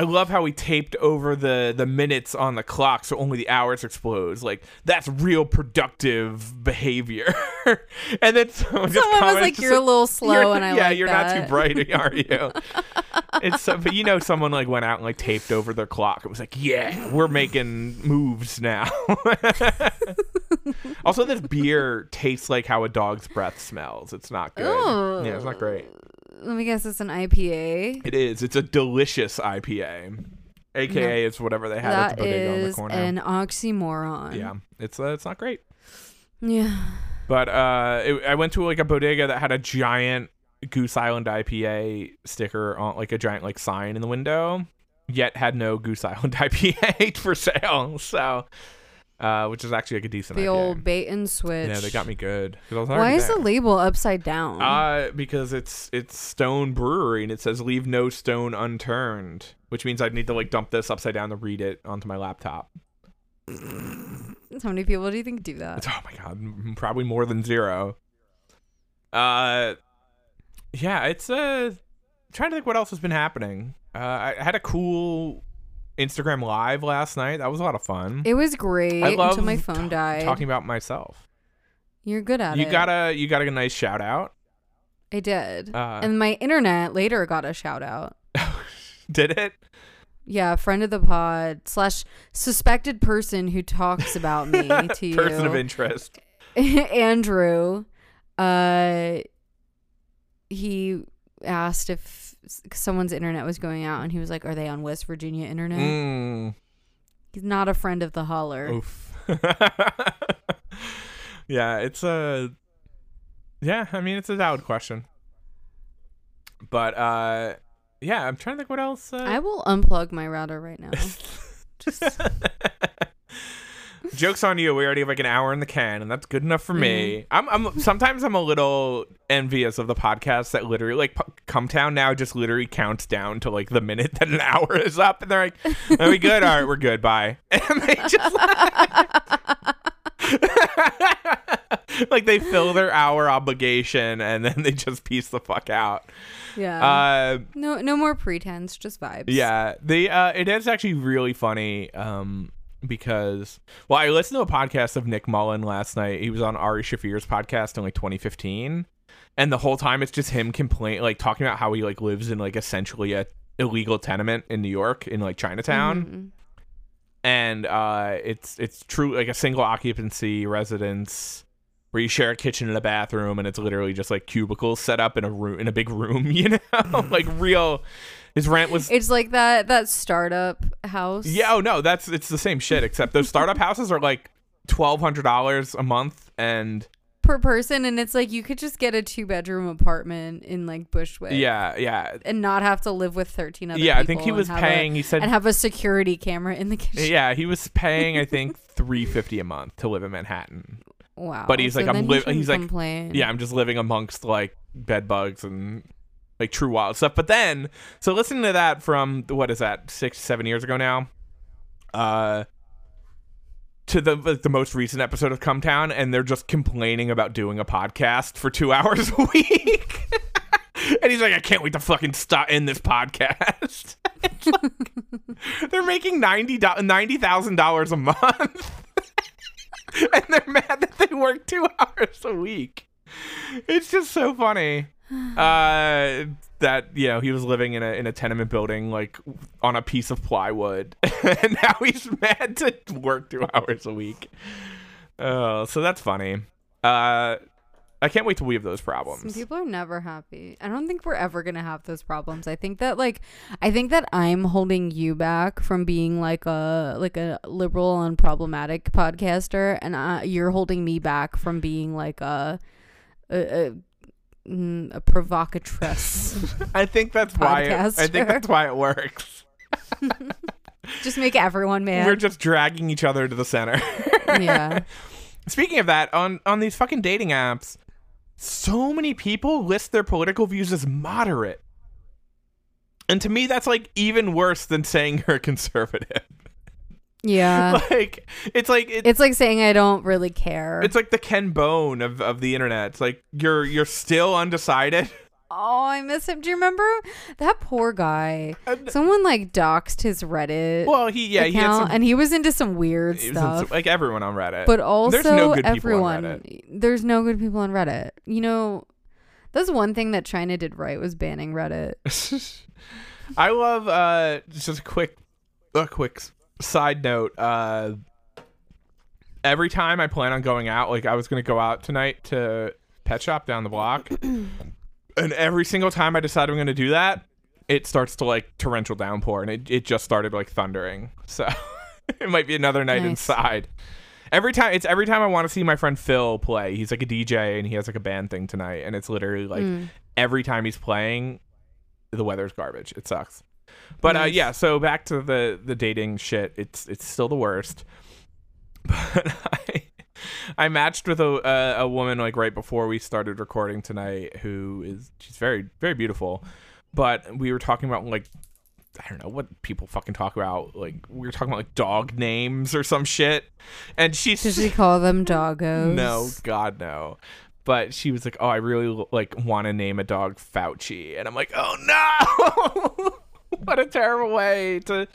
I love how he taped over the the minutes on the clock so only the hours explodes. Like that's real productive behavior. and then someone, just Someone was like, "You're a little slow," and I yeah, like you're not too bright, are you? it's so, but you know, someone like went out and like taped over their clock. It was like, yeah, we're making moves now. also, this beer tastes like how a dog's breath smells. It's not good. Oh. Yeah, it's not great. Let me guess, it's an IPA. It is. It's a delicious IPA, aka it's whatever they had at the bodega on the is corner. an oxymoron. yeah, it's uh, it's not great. Yeah. But uh, it, I went to like a bodega that had a giant Goose Island IPA sticker on, like a giant like sign in the window, yet had no Goose Island IPA for sale. So, uh, which is actually like a decent. Amount. The IPA. old bait and switch. Yeah, they got me good. I was Why is the label upside down? Uh, because it's it's Stone Brewery and it says leave no stone unturned, which means I'd need to like dump this upside down to read it onto my laptop. How many people do you think do that? It's, oh my god, probably more than zero. Uh, yeah, it's uh, trying to think what else has been happening. Uh, I had a cool Instagram live last night. That was a lot of fun. It was great I love until my phone ta- died. talking about myself. You're good at You it. You got a you got a nice shout out. I did. Uh, and my internet later got a shout out. Did it? Yeah, friend of the pod slash suspected person who talks about me to you. Person of interest. Andrew, uh, he asked if someone's internet was going out, and he was like, "Are they on West Virginia internet?" Mm, He's not a friend of the holler. oof. yeah, it's a yeah. I mean, it's a valid question, but uh, yeah, I'm trying to think what else. Uh, I will unplug my router right now. Just Jokes on you. We already have like an hour in the can, and that's good enough for me. I'm, I'm sometimes I'm a little envious of the podcasts that literally like P- Cum Town now just literally counts down to like the minute that an hour is up, and they're like, "Are we good? All right, we're good. Bye." And they just like they fill their hour obligation, and then they just piece the fuck out. yeah. Uh, no no more pretense, just vibes. yeah, the uh, it is actually really funny. Um, because well, I listened to a podcast of Nick Mullen last night. He was on Ari Shaffir's podcast in like 2015, and the whole time it's just him complain, like talking about how he like lives in like essentially a illegal tenement in New York in like Chinatown, Mhm. and uh, it's it's true like a single occupancy residence where you share a kitchen and a bathroom, and it's literally just like cubicles set up in a room in a big room, you know, like real. His rent was It's like that that startup house. yeah, oh no, that's it's the same shit except those startup houses are like twelve hundred dollars a month, and per person and it's like you could just get a two bedroom apartment in like Bushwick. yeah, yeah, And not have to live with 13 other people. yeah. I think he was have a- paying. he said, and have a security camera in the kitchen. yeah, he was paying. I think three fifty a month to live in Manhattan. Wow. But he's like, I'm living li- he shouldn't he's like. Yeah, I'm just living amongst like bed bugs and like true wild stuff. But then, so listening to that from what is that six, seven years ago now, uh, to the like, the most recent episode of Cum Town, and they're just complaining about doing a podcast for two hours a week. and he's like, I can't wait to fucking stop in this podcast. Like, they're making ninety thousand dollars a month. and they're mad that they work two hours a week. It's just so funny. Uh, that you know he was living in a in a tenement building like on a piece of plywood, and now he's mad to work two hours a week. Oh, so that's funny. Uh, I can't wait till we have those Some problems. people are never happy. I don't think we're ever gonna have those problems. I think that like I think that I'm holding you back from being like a like a liberal and problematic podcaster, and you're holding me back from being like a a, a, mm, a provocatress. I think that's why. It, I think that's why it works. Just make everyone mad. We're just dragging each other to the center. yeah. Speaking of that, on on these fucking dating apps, so many people list their political views as moderate. And to me that's like even worse than saying you're a conservative. Yeah. like it's like it, it's like saying I don't really care. it's like the Ken Bone of, of the internet. It's like you're you're still undecided. oh, I miss him. Do you remember that poor guy? Someone like doxed his Reddit. Well, he yeah, he had some and he was into some weird stuff. some- like everyone on Reddit. but also There's no good people on everyone there's no good people on Reddit. You know, that's one thing that China did right was banning Reddit. I love uh just a quick a quick side note uh every time I plan on going out like I was going to go out tonight to pet shop down the block and every single time I decide I'm going to do that it starts to like torrential downpour and it, it just started like thundering so it might be another night Nice. inside every time it's every time I want to see my friend Phil play he's like a DJ and he has like a band thing tonight and it's literally like Mm. every time he's playing the weather's garbage. It sucks. But uh, yeah, so back to the the dating shit. It's it's still the worst. But I I matched with a a, a woman like right before we started recording tonight who is she's very very beautiful. But we were talking about like I don't know what people fucking talk about. Like we were talking about like dog names or some shit. And she's Did we call them doggos? no, God no. But she was like, "Oh, I really like want to name a dog Fauci," and I'm like, "Oh no, what a terrible way to."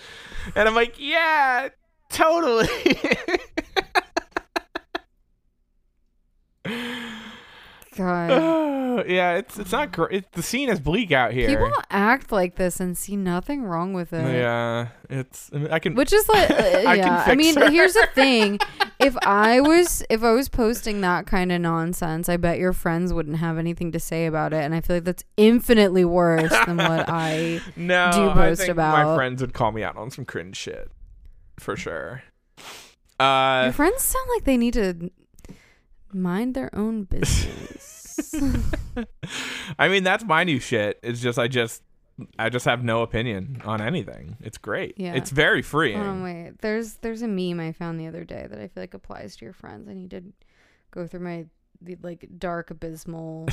And I'm like, "Yeah, totally." God. yeah, it's it's not great. It, the scene is bleak out here. People act like this and see nothing wrong with it. yeah, it's. I, mean, I can. Which is like, uh, I yeah. I mean, her. here's the thing: if I was, if I was posting that kind of nonsense, I bet your friends wouldn't have anything to say about it, and I feel like that's infinitely worse than what I. no, do I post think my friends would call me out on some cringe shit, for sure. Uh, Your friends sound like they need to mind their own business. I mean, that's my new shit. It's just I just I just have no opinion on anything. It's great. Yeah. It's very. Hold on, wait. There's there's a meme I found the other day that I feel like applies to your friends. I need to go through my the like dark abysmal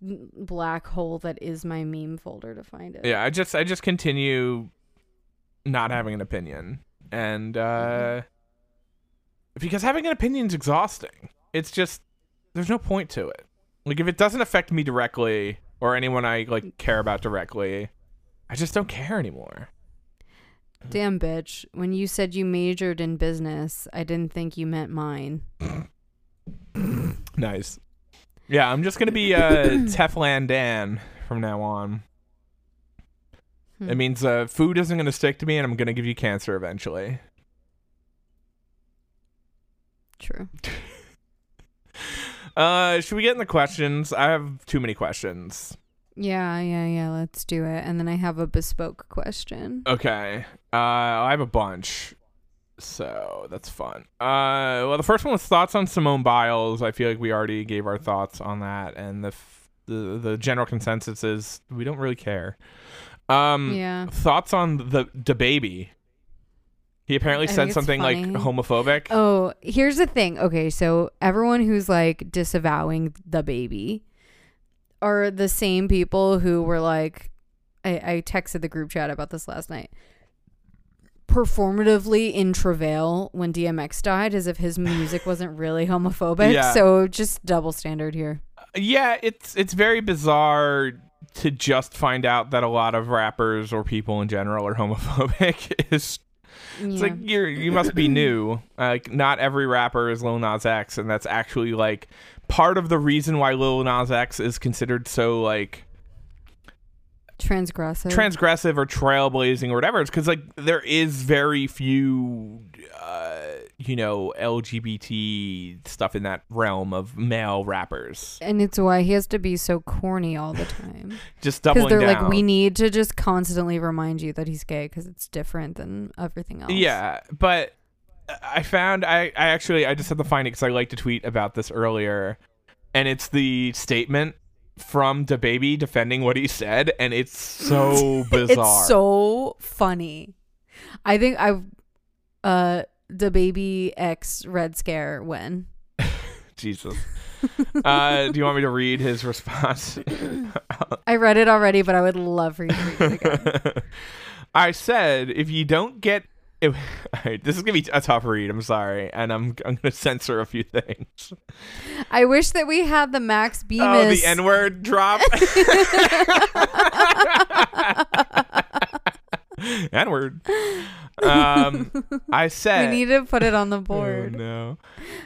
black hole that is my meme folder to find it. yeah, I just I just continue not having an opinion. And uh because having an opinion is exhausting. It's just there's no point to it. Like if it doesn't affect me directly or anyone I like care about directly, I just don't care anymore. Damn bitch, when you said you majored in business, I didn't think you meant mine. Nice. Yeah, I'm just gonna be uh Teflon Dan from now on. Hmm. It means uh, food isn't gonna stick to me, and I'm gonna give you cancer eventually. True. Uh, should we get in the questions? I have too many questions. Yeah, yeah, yeah, let's do it. And then I have a bespoke question. Okay. Uh, I have a bunch, so that's fun. Uh, well, the first one was thoughts on Simone Biles. I feel like we already gave our thoughts on that, and the f- the the general consensus is we don't really care. Um, Yeah. thoughts on the DaBaby. He apparently I said something like homophobic. Oh, here's the thing. Okay, so everyone who's like disavowing DaBaby are the same people who were like, I, I texted the group chat about this last night. Performatively in travail when DMX died, as if his music wasn't really homophobic. Yeah. So just double standard here. Yeah, it's it's very bizarre to just find out that a lot of rappers or people in general are homophobic. It's It's Yeah. like you're you must be new. Like not every rapper is Lil Nas X, and that's actually like part of the reason why Lil Nas X is considered so like Transgressive. transgressive or trailblazing or whatever. It's because like there is very few, uh, you know, LGBT stuff in that realm of male rappers. and it's why he has to be so corny all the time. Just Because doubling they're down. like, we need to just constantly remind you that he's gay because it's different than everything else. Yeah, but I found I, I actually I just had to find it because I liked to tweet about this earlier, and it's the statement from DaBaby defending what he said, and it's so bizarre. It's so funny. I think I, uh, DaBaby X Red Scare when. Jesus. uh, do you want me to read his response? I read it already, but I would love for you to read it again. I said if you don't get. If, all right, this is gonna be a tough read. I'm sorry, and I'm I'm gonna censor a few things. I wish that we had the Max Bemis. Oh, the N word drop. N word. Um, I said. we need to put it on the Oh, board no.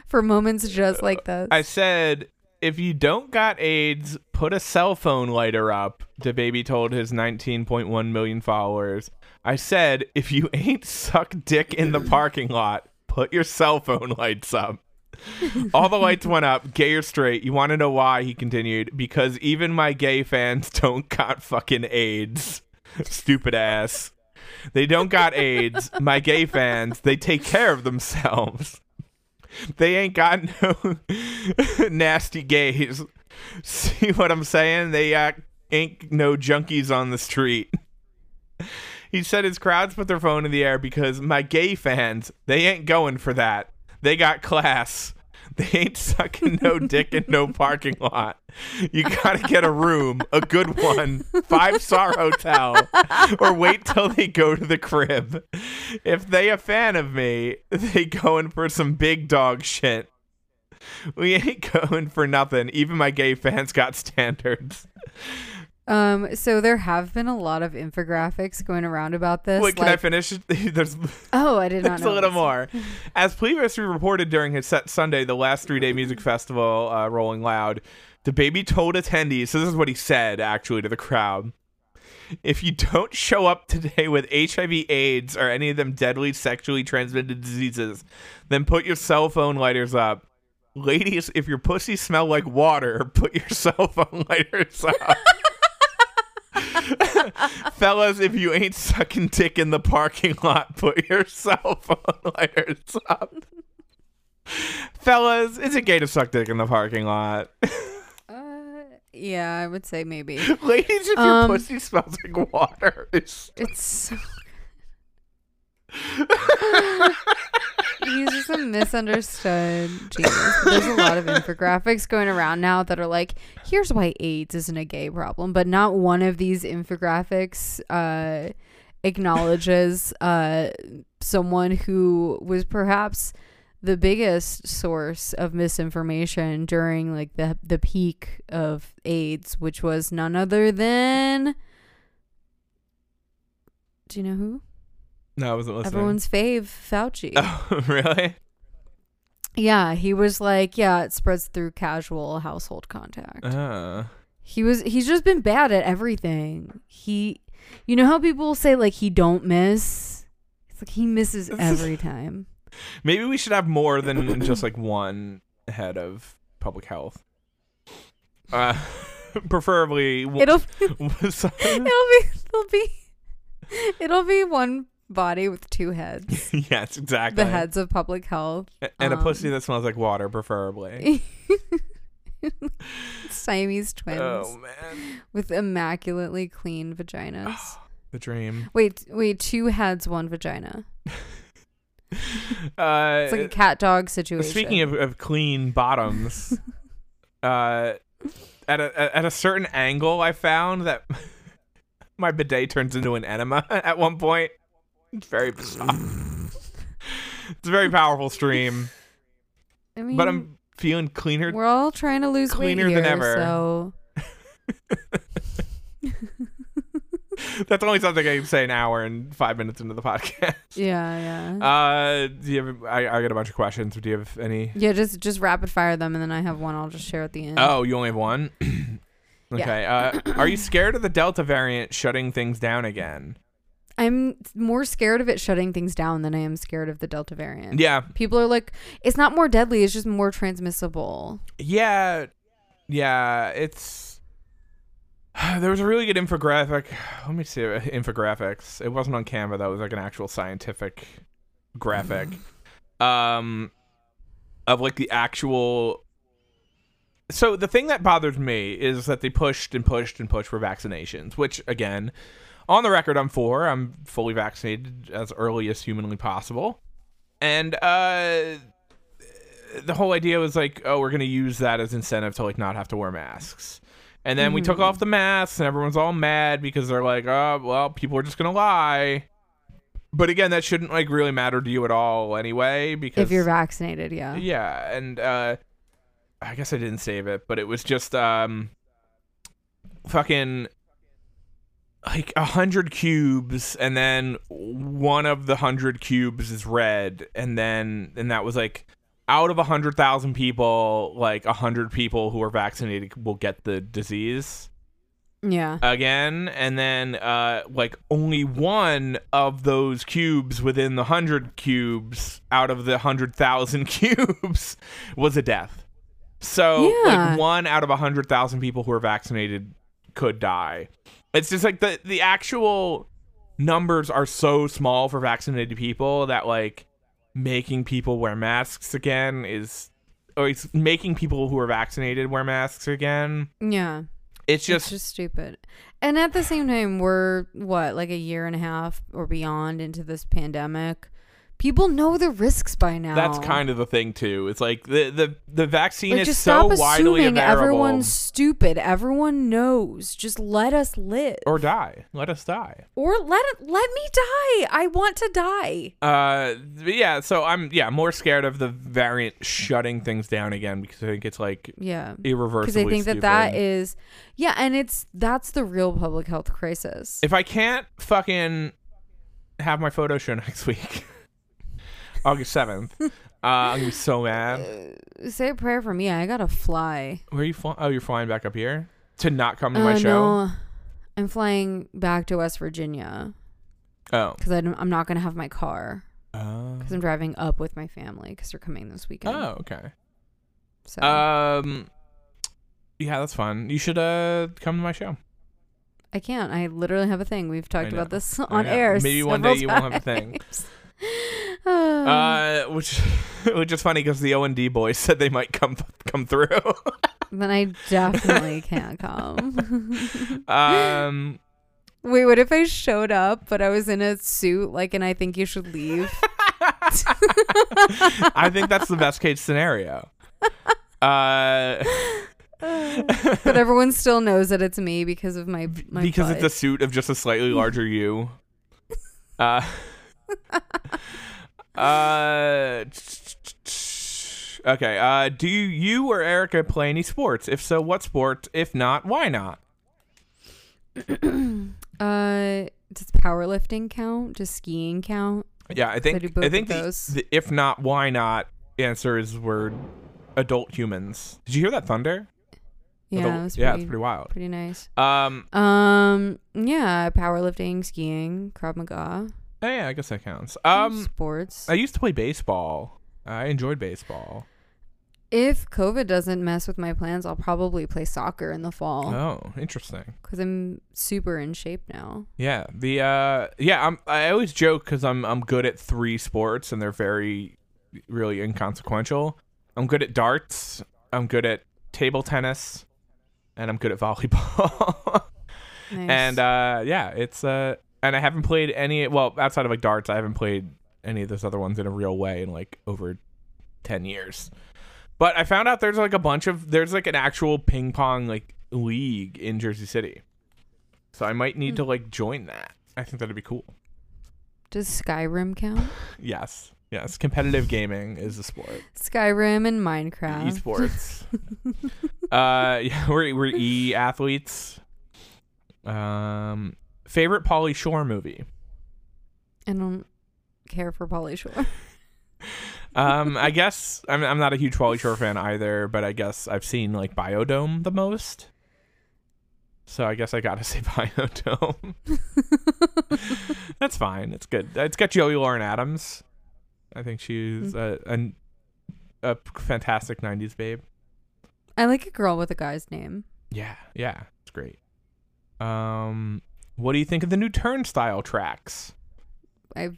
for moments just like this. I said, if you don't got AIDS, put a cell phone lighter up. DaBaby told his 19.1 million followers. I said, if you ain't suck dick in the parking lot, put your cell phone lights up. All the lights went up, gay or straight. You want to know why? He continued. Because even my gay fans don't got fucking AIDS. Stupid ass. They don't got AIDS. My gay fans, they take care of themselves. They ain't got no nasty gays. See what I'm saying? They uh, ain't no junkies on the street. He said his crowds put their phone in the air because my gay fans, they ain't going for that. They got class. They ain't sucking no dick in no parking lot. You gotta get a room, a good one, five star hotel, or wait till they go to the crib. If they a fan of me, they going for some big dog shit. We ain't going for nothing. Even my gay fans got standards. Um, so there have been a lot of infographics going around about this. Wait, can I finish? There's Oh, I did not There's know. a little this. more. As previously reported during his set Sunday, the last three day music festival, uh, Rolling Loud, DaBaby told attendees, so this is what he said actually to the crowd. If you don't show up today with HIV, AIDS, or any of them deadly sexually transmitted diseases, then put your cell phone lighters up. Ladies, if your pussy smell like water, put your cell phone lighters up. Fellas, if you ain't sucking dick in the parking lot, put your cell phone lighters up. Fellas, is it gay to suck dick in the parking lot? Uh, yeah, I would say maybe. Ladies, if your Um, pussy smells like water, it's It's so He's just a misunderstood genius. There's a lot of infographics going around now that are like, here's why AIDS isn't a gay problem, but not one of these infographics uh, acknowledges uh, someone who was perhaps the biggest source of misinformation during like the the peak of AIDS, which was none other than. Do you know who? No, I wasn't listening. Everyone's fave, Fauci. Oh, really? Yeah, he was like, yeah, it spreads through casual household contact. Uh, he was he's just been bad at everything. He you know how people say like he don't miss? It's like he misses every time. maybe we should have more than just like one head of public health. Uh, preferably. It'll it'll be it'll be it'll be one body with two heads. yes, exactly. The heads of public health. A- and a pussy um, that smells like water, preferably. Siamese twins oh man, with immaculately clean vaginas. the dream. Wait, wait, two heads, one vagina. Uh, It's like a cat dog situation. Speaking of, of clean bottoms, uh, at a at a certain angle, I found that my bidet turns into an enema at one point. It's very bizarre. it's a very powerful stream, I mean, but I'm feeling cleaner. we're all trying to lose cleaner weight than ever. So That's only something I can say an hour and five minutes into the podcast. yeah, yeah, Uh, do you have? I, I got a bunch of questions. Do you have any? yeah. Just just rapid fire them, and then I have one I'll just share at the end. Oh, you only have one. okay. Uh, are you scared of the Delta variant shutting things down again? I'm more scared of it shutting things down than I am scared of the Delta variant. Yeah, People are like, it's not more deadly; it's just more transmissible. yeah, yeah. It's there was a really good infographic. Let me see infographics. It wasn't on Canva. That was like an actual scientific graphic. um, of like the actual. So the thing that bothers me is that they pushed and pushed and pushed for vaccinations, which again, on the record, I'm for. I'm fully vaccinated as early as humanly possible, and uh the whole idea was like, oh, we're gonna use that as incentive to like not have to wear masks. And then we took off the masks, and everyone's all mad because they're like, oh, well, people are just gonna lie. But again, that shouldn't like really matter to you at all anyway, because If you're vaccinated, yeah. yeah, and uh I guess I didn't save it, but it was just um fucking like a hundred cubes and then one of the hundred cubes is red and then and that was like out of a hundred thousand people like a hundred people who are vaccinated will get the disease Yeah. again and then uh like only one of those cubes within the 100 cubes out of the 100,000 cubes was a death so Yeah. like one out of a 100,000 people who are vaccinated could die it's just like the the actual numbers are so small for vaccinated people that like making people wear masks again is or it's making people who are vaccinated wear masks again Yeah. it's just it's just stupid. And at the same time, we're what, like a year and a half or beyond into this pandemic. People know the risks by now. That's kind of the thing too. It's like the the the vaccine like is just so stop widely assuming available. everyone's stupid. Everyone knows. Just let us live, or die. Let us die. or let let me die. I want to die. Uh, yeah. So I'm yeah more scared of the variant shutting things down again because I think it's like Yeah, irreversibly. because I think that that stupid. is yeah, and it's that's the real public health crisis. If I can't fucking have my photo show next week, August seventh, uh, I'm gonna be so mad. Say a prayer for me. I gotta fly. Where are you flying? Oh, you're flying back up here to not come to my Uh, show. no, I'm flying back to West Virginia Oh. because I'm not gonna have my car Oh. because I'm driving up with my family because they're coming this weekend. Oh. Okay. so Um. Yeah, that's fun. You should uh come to my show. I can't. I literally have a thing. We've talked about this on air. Maybe one day you won't have a thing. Uh, which which is funny because the O and D boys said they might come come through. then I definitely can't come. um, Wait, what if I showed up, but I was in a suit, like, and I think you should leave? I think that's the best case scenario. Uh, but everyone still knows that it's me because of my my because it's a suit of just a slightly larger you. Uh, uh, okay. Uh, do you or Erica play any sports? If so, what sport? If not, why not? Uh, does powerlifting count? Does skiing count? Yeah, I think do both I of think the, those. the if not, why not? Answer is we're adult humans. Did you hear that thunder? Yeah, Adult- was yeah, pretty, it's pretty wild. pretty nice. Um, Um, yeah, powerlifting, skiing, Krav Maga, oh, yeah, I guess that counts. Um, sports. I used to play baseball. I enjoyed baseball. if COVID doesn't mess with my plans, I'll probably play soccer in the fall Oh, interesting. because I'm super in shape now. Yeah, the uh, yeah, I'm. I always joke because I'm I'm good at three sports and they're very, really inconsequential. I'm good at darts. I'm good at table tennis, and I'm good at volleyball. Nice. and uh, yeah, it's uh, and I haven't played any. Well, outside of like darts, I haven't played any of those other ones in a real way in like over ten years. But I found out there's like a bunch of there's like an actual ping pong like league in Jersey City, so I might need to like join that. I think that'd be cool. does Skyrim count? Yes, yes, competitive gaming is a sport. Skyrim and Minecraft. Esports. uh, yeah, we're we're e athletes. Um, favorite Pauly Shore movie. I don't care for Pauly Shore. Um, I guess I'm I'm not a huge Pauly Shore fan either, but I guess I've seen like Biodome the most. So I guess I gotta say Biodome. That's fine. It's good. It's got Joey Lauren Adams. I think she's a, a a fantastic '90s babe. I like a girl with a guy's name. Yeah, yeah, it's great. Um, what do you think of the new Turnstile tracks? I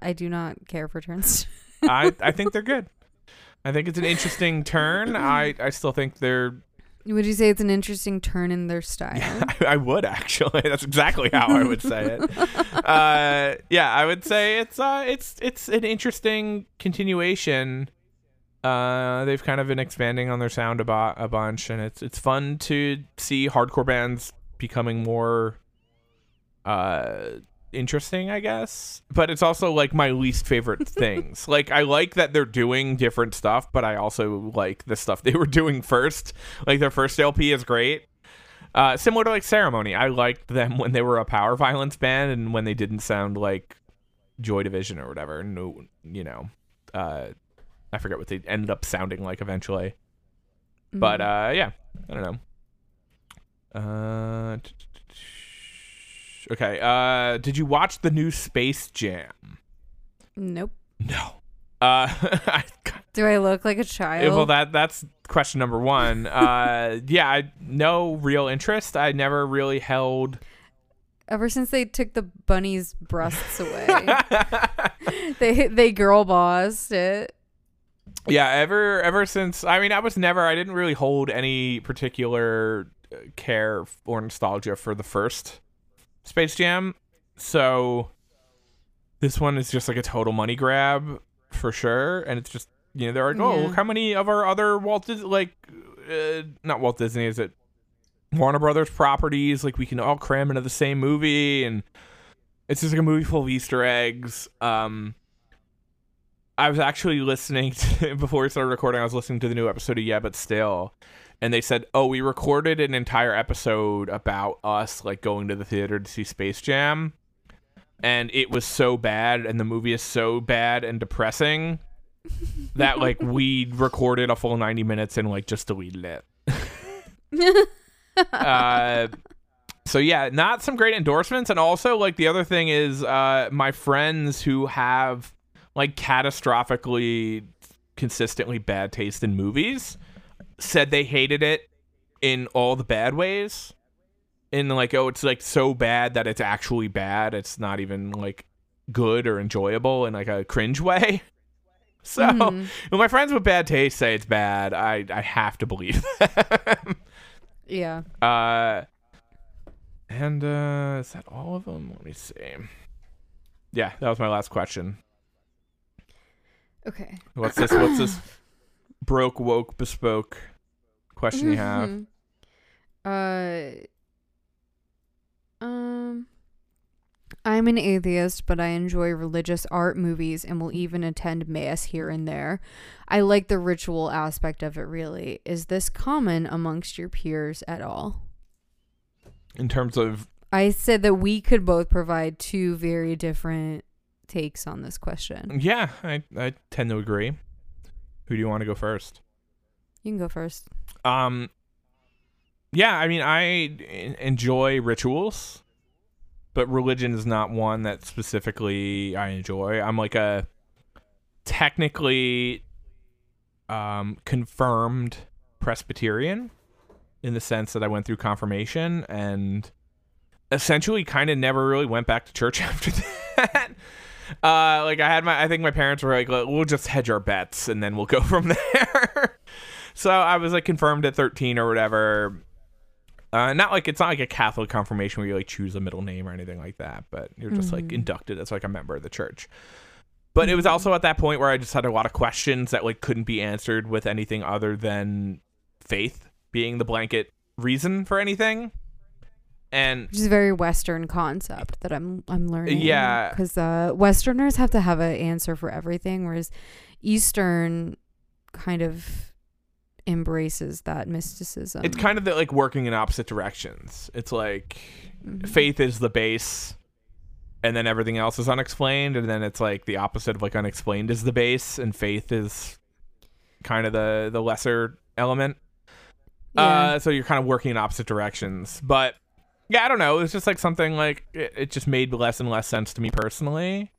I do not care for turns. I I think they're good. I think it's an interesting turn. I I still think they're Would you say it's an interesting turn in their style? I, I would actually. That's exactly how I would say it. uh, yeah, I would say it's uh, it's it's an interesting continuation. Uh, they've kind of been expanding on their sound a, bo- a bunch, and it's it's fun to see hardcore bands becoming more uh interesting, I guess. But it's also like my least favorite things. like I like that they're doing different stuff, but I also like the stuff they were doing first. Like their first LP is great. Uh, similar to like Ceremony, I liked them when they were a power violence band and when they didn't sound like Joy Division or whatever. No, you know, uh, I forget what they ended up sounding like eventually. But uh, yeah, I don't know. Uh, t- okay. Uh, did you watch the new Space Jam? nope. No. Uh, I, Do I look like a child? well, that that's question number one. Uh, yeah, I no real interest. I never really held. Ever since they took the bunny's breasts away, they they girl bossed it. yeah, ever ever since. I mean, I was never. I didn't really hold any particular uh, care or nostalgia for the first Space Jam. So this one is just like a total money grab for sure, and it's just you know they're like, oh, Yeah. look how many of our other Walt Disney like uh, not Walt Disney is it Warner Brothers properties like we can all cram into the same movie, and it's just like a movie full of Easter eggs. Um. I was actually listening to before we started recording. I was listening to the new episode of Yeah, but still, and they said, "Oh, we recorded an entire episode about us like going to the theater to see Space Jam, and it was so bad, and the movie is so bad and depressing that like we recorded a full ninety minutes and like just deleted it." uh, so yeah, not some great endorsements, and also like the other thing is, uh, my friends who have like catastrophically consistently bad taste in movies said they hated it in all the bad ways in like oh it's like so bad that it's actually bad. It's not even like good or enjoyable in like a cringe way. So Mhm. when my friends with bad taste say it's bad, I I have to believe them. Yeah. Uh, and uh, is that all of them? Let me see. Yeah, that was my last question. Okay. What's this? What's this? Broke, woke, bespoke question you have? Mhm. Uh um I'm an atheist, but I enjoy religious art movies and will even attend mass here and there. I like the ritual aspect of it really. Is this common amongst your peers at all? In terms of I said that we could both provide two very different takes on this question. yeah, I I tend to agree. Who do you want to go first? You can go first. Um, yeah, I mean, I enjoy rituals, but religion is not one that specifically I enjoy. I'm like a technically um, confirmed Presbyterian in the sense that I went through confirmation and essentially kind of never really went back to church after that. Uh, like I had my, I think my parents were like, we'll just hedge our bets and then we'll go from there. So I was like confirmed at 13 or whatever. Uh, not like it's not like a Catholic confirmation where you like choose a middle name or anything like that, but you're just like Mhm. inducted as like a member of the church. But it was also at that point where I just had a lot of questions that like couldn't be answered with anything other than faith being the blanket reason for anything. And Which is a very Western concept that I'm I'm learning. Yeah. because uh, Westerners have to have an answer for everything, whereas Eastern kind of embraces that mysticism. it's kind of the, like working in opposite directions. It's like Mhm. faith is the base and then everything else is unexplained and then it's like the opposite of like unexplained is the base and faith is kind of the the lesser element Yeah. uh so you're kind of working in opposite directions but yeah i don't know it's just like something like it, it just made less and less sense to me personally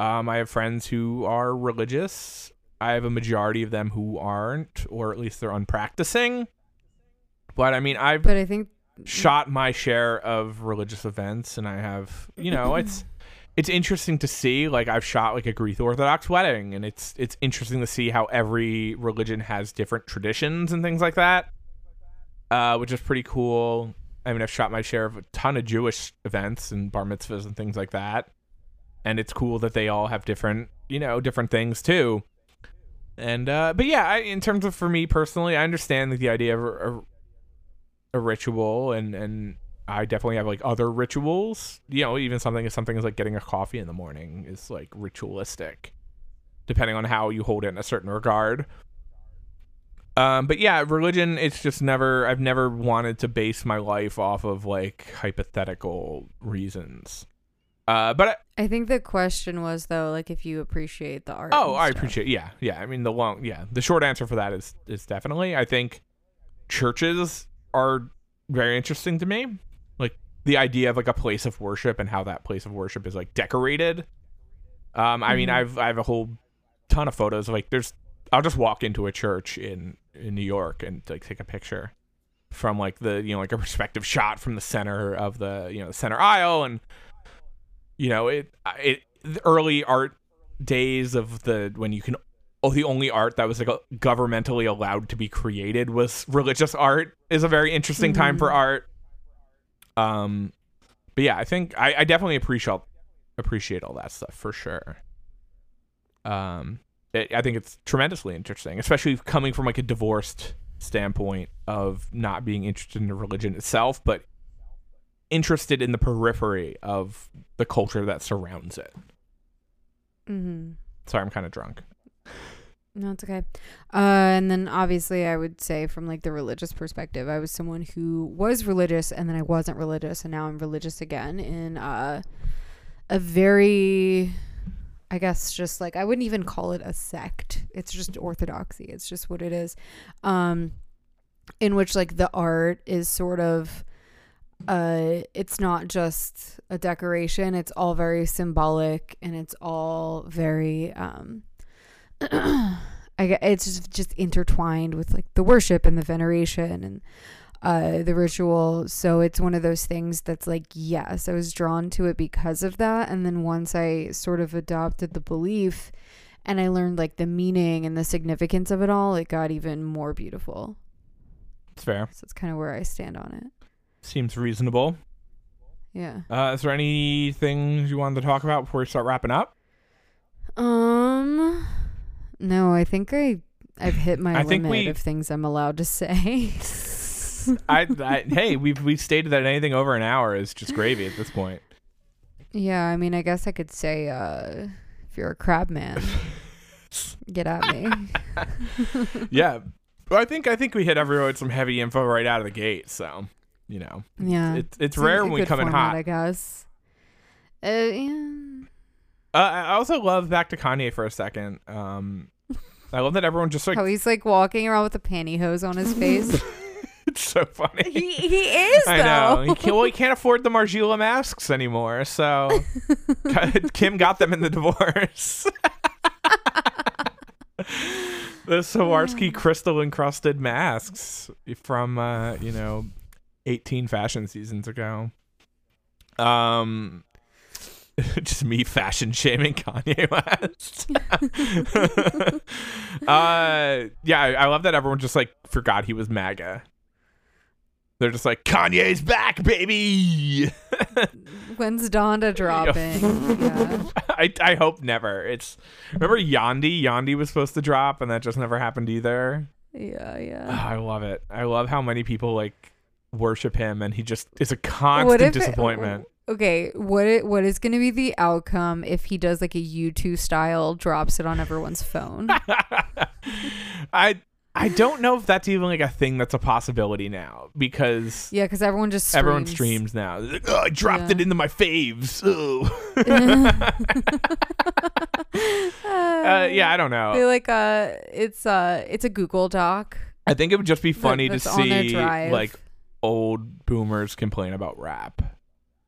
um i have friends who are religious i have a majority of them who aren't or at least they're unpracticing. But i mean i've but I think shot my share of religious events and I have you know it's it's interesting to see like I've shot like a Greek Orthodox wedding and it's it's interesting to see how every religion has different traditions and things like that uh which is pretty cool. I mean I've shot my share of a ton of Jewish events and bar mitzvahs and things like that and it's cool that they all have different you know different things too and uh but yeah I, in terms of for me personally I understand like, the idea of a, a ritual and and I definitely have like other rituals. You know, even something as something as like getting a coffee in the morning is like ritualistic, depending on how you hold it in a certain regard. Um, but yeah, religion. It's just never. I've never wanted to base my life off of like hypothetical reasons. Uh, but I, I think the question was though, like if you appreciate the art. Oh, I stuff. appreciate. Yeah, yeah. I mean, the long, yeah. The short answer for that is is definitely. I think churches are very interesting to me. Like the idea of like a place of worship and how that place of worship is like decorated. Um, I mean, Mhm. I've I have a whole ton of photos. Of, like, there's. I'll just walk into a church in in New York and like take a picture from like the you know like a perspective shot from the center of the you know the center aisle and you know it it the early art days of the when you can oh the only art that was like governmentally allowed to be created was religious art is a very interesting time for Mhm. art um but yeah i think i, I definitely appreciate appreciate all that stuff for sure um it, i think it's tremendously interesting especially coming from like a divorced standpoint of not being interested in the religion itself but interested in the periphery of the culture that surrounds it Mm-hmm. sorry i'm kind of drunk No, it's okay. Uh, and then obviously, I would say from like the religious perspective, I was someone who was religious, and then I wasn't religious, and now I'm religious again in uh, a very, I guess, just like I wouldn't even call it a sect. It's just orthodoxy. It's just what it is. Um, in which like the art is sort of uh it's not just a decoration it's all very symbolic and it's all very um I it's just just intertwined with like the worship and the veneration and uh, the ritual. So it's one of those things that's like, yes, I was drawn to it because of that. And then once I sort of adopted the belief and I learned like the meaning and the significance of it all, it got even more beautiful. It's fair. So it's kind of where I stand on it. Seems reasonable. Yeah. Uh, is there any things you wanted to talk about before we start wrapping up? Um, no, I think I I've hit my I limit we- of things I'm allowed to say. I, I hey, we've we've stated that anything over an hour is just gravy at this point. yeah, I mean, I guess I could say, uh, if you're a crab man, get at me. yeah, but I think I think we hit everyone with some heavy info right out of the gate. So, you know, Yeah, it's it's a- rare when we come in hot. I guess. Uh, yeah. Uh, I also love back to Kanye for a second. Um, I love that everyone just like How he's like walking around with a pantyhose on his face. it's so funny. he he is though. I know. He can't, well, he can't afford the Margiela masks anymore, so Kim got them in the divorce. the Swarovski crystal encrusted masks from uh, you know, 18 fashion seasons ago. Um just me fashion shaming Kanye West. uh yeah, I, I love that everyone just like forgot he was MAGA. They're just like Kanye's back, baby. When's Donda dropping? yeah. I I hope never. It's remember Yandhi. Yandhi was supposed to drop, and that just never happened either. Yeah, Ah, yeah. I love it. I love how many people like worship him, and he just is a constant if disappointment. Okay, what it, what is going to be the outcome if he does like a U2 style drops it on everyone's phone? I I don't know if that's even like a thing that's a possibility now because yeah, cuz everyone just streams. everyone streams now. Like, oh, I dropped Yeah. it into my faves. Uh, yeah, I don't know. They like uh it's uh it's a Google Doc. I think it would just be funny to on their see like old boomers complain about rap.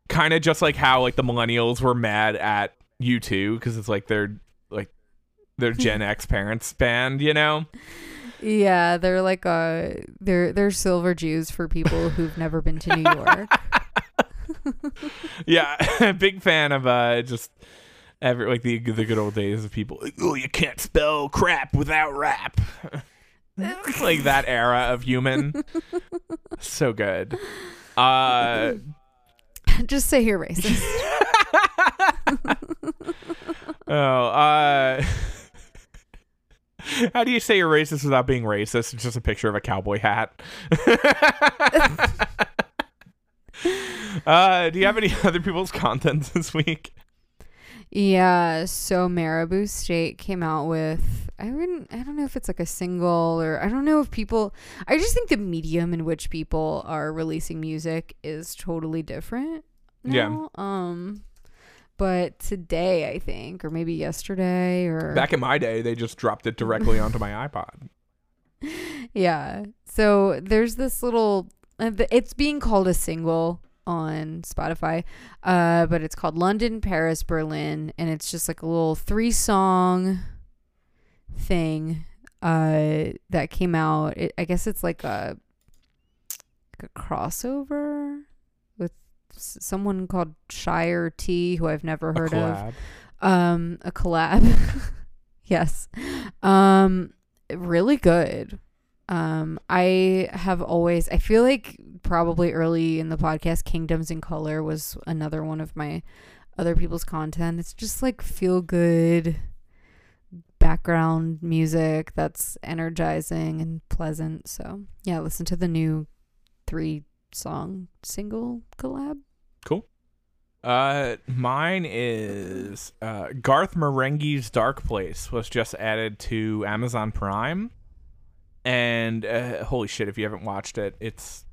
Kind of just like how like the millennials were mad at U2 because it's like their like their Gen X parents band, you know? Yeah, they're like uh they're they're silver Jews for people who've never been to New York. Yeah, big fan of uh just every like the the good old days of people. Like, oh, you can't spell crap without rap. like that era of human. so good. Uh just say you're racist. Oh, uh How do you say you're racist without being racist? It's just a picture of a cowboy hat. uh, do you have any other people's content this week? Yeah, so Maribou State came out with I wouldn't I don't know if it's like a single or I don't know if people I just think the medium in which people are releasing music is totally different. Yeah. Um but today I think or maybe yesterday or Back in my day, they just dropped it directly onto my iPod. Yeah. So there's this little uh, it's being called a single on Spotify. Uh but it's called London, Paris, Berlin and it's just like a little three song thing uh that came out. It, I guess it's like a like a crossover with s- someone called Shire T who I've never heard of um a collab yes um really good um i have always i feel like probably early in the podcast kingdoms in color was another one of my other people's content. It's just like feel good background music that's energizing and pleasant. So yeah listen to the new three song single collab. Cool. Uh, mine is uh, Garth Marenghi's Dark Place was just added to Amazon Prime, and uh, holy shit, if you haven't watched it, it's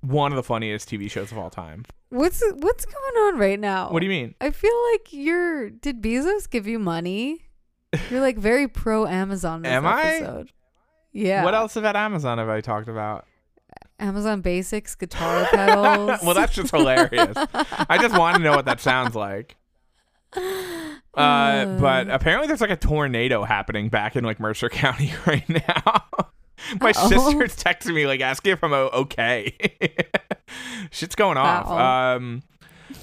one of the funniest TV shows of all time. what's what's going on right now What do you mean? I feel like you're. Did Bezos give you money? You're like very pro Amazon. Am I? Yeah. What else about Amazon have I talked about? Amazon Basics guitar pedals. well, that's just hilarious. I just want to know what that sounds like. Uh, but apparently there's like a tornado happening back in like Mercer County right now. My Uh-oh. sister's texting me like asking if I'm okay. Shit's going off. Wow. Um,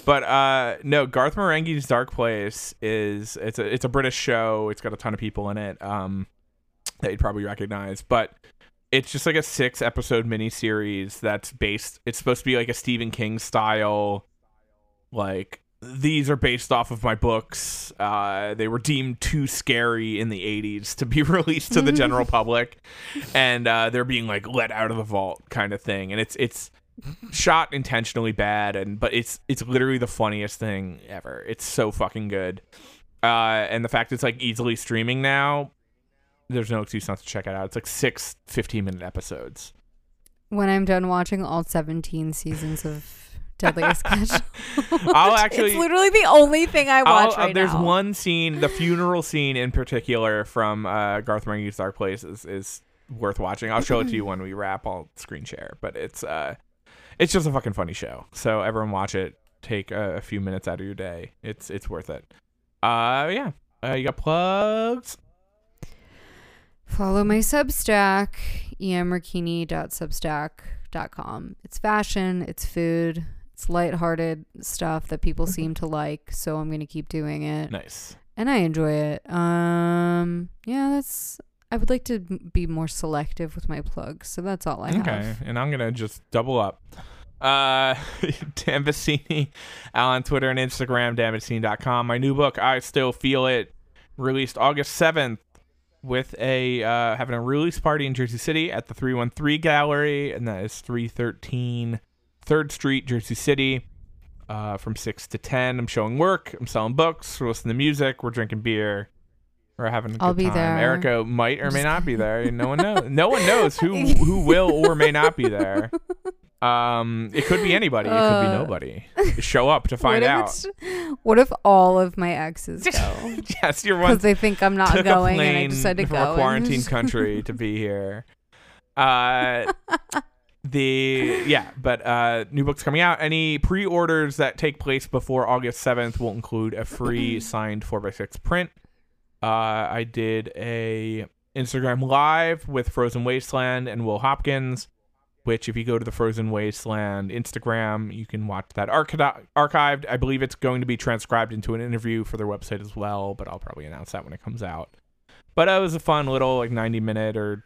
but uh, no, Garth Marenghi's Dark Place is it's a it's a British show. It's got a ton of people in it. Um, that you'd probably recognize, but it's just like a six episode miniseries that's based. It's supposed to be like a Stephen King style, like these are based off of my books. Uh, they were deemed too scary in the 80s to be released to the general public, and uh, they're being like let out of the vault kind of thing. And it's it's shot intentionally bad, and but it's it's literally the funniest thing ever. It's so fucking good. Uh, and the fact it's like easily streaming now, there's no excuse not to check it out. It's like six 15 minute episodes. When I'm done watching all 17 seasons of Deadliest Catch, I'll actually- it's literally the only thing I watch I'll- uh, there's now. one scene, the funeral scene in particular from uh, Garth Marenghi's Dark Place is, is worth watching. I'll show it to you when we wrap. I'll screen share, but it's uh, it's just a fucking funny show. So everyone watch it. Take a, a few minutes out of your day. It's it's worth it. Uh, yeah. Uh, you got plugs? Follow my Substack, emrakini.substack.com. It's fashion, it's food, it's lighthearted stuff that people seem to like, so I'm to keep doing it. Nice. And I enjoy it. Um yeah, that's I would like to be more selective with my plugs, so that's all I have. Okay, and I'm gonna just double up. Uh, Dan Vecini on Twitter and Instagram, danvecini.com. My new book, I Still Feel It, released August 7th with a uh, having a release party in Jersey City at the 313 Gallery, and that is 313 3rd Street, Jersey City. Uh, from 6 to 10, I'm showing work, I'm selling books, we're listening to music, we're drinking beer, we're having a I'll good be time. there. Erica might or may not be there. No one knows. No one knows who who will or may not be there. Um, it could be anybody. It could be Uh, nobody. Show up to find if, out. what if all of my exes go? yes, you're one Because they think I'm not going and I decided to from go. a quarantine country to be here. Uh, the yeah, but uh, new books coming out. Any pre-orders that take place before August seventh will include a free signed four x six print. Uh, I did a Instagram live with Frozen Wasteland and Will Hopkins. Which, if you go to the Frozen Wasteland Instagram, you can watch that archi- archived. I believe it's going to be transcribed into an interview for their website as well, but I'll probably announce that when it comes out. But it was a fun little like 90 minute or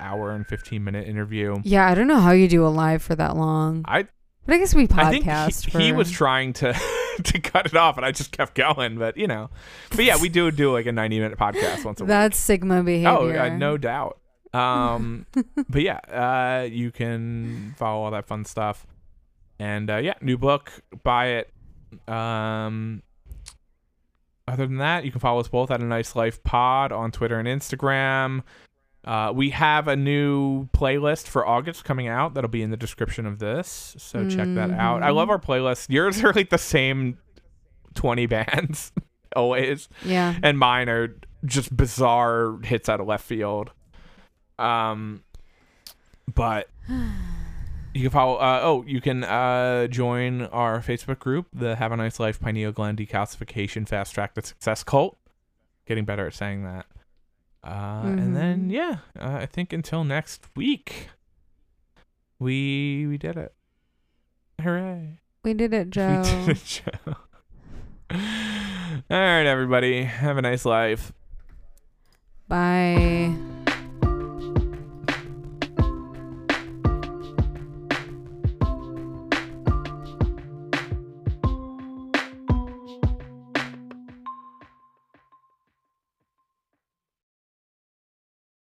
hour and 15 minute interview. Yeah, I don't know how you do a live for that long. I But I guess we I think podcast he, for. he was trying to to cut it off, and I just kept going. But you know, but yeah, we do do like a 90 minute podcast once a week. That's Sigma behavior. Oh, uh, no doubt. Um, but yeah, uh, you can follow all that fun stuff, and uh, yeah, new book, buy it. Um, other than that, you can follow us both at a nice life pod on Twitter and Instagram. Uh, we have a new playlist for August coming out that'll be in the description of this, so check that out. I love our playlist. Yours are like the same 20 bands always Yeah. and mine are just bizarre hits out of left field. Um, but you can follow. Uh, oh, you can uh join our Facebook group, the Have a Nice Life Pineal Gland Decalcification Fast Track to Success Cult. Getting better at saying that. Uh, and then Mhm. yeah, uh, I think until next week, we we did it. Hooray! We did it, Joe. We did it, Joe. All right, everybody. Have a nice life. Bye.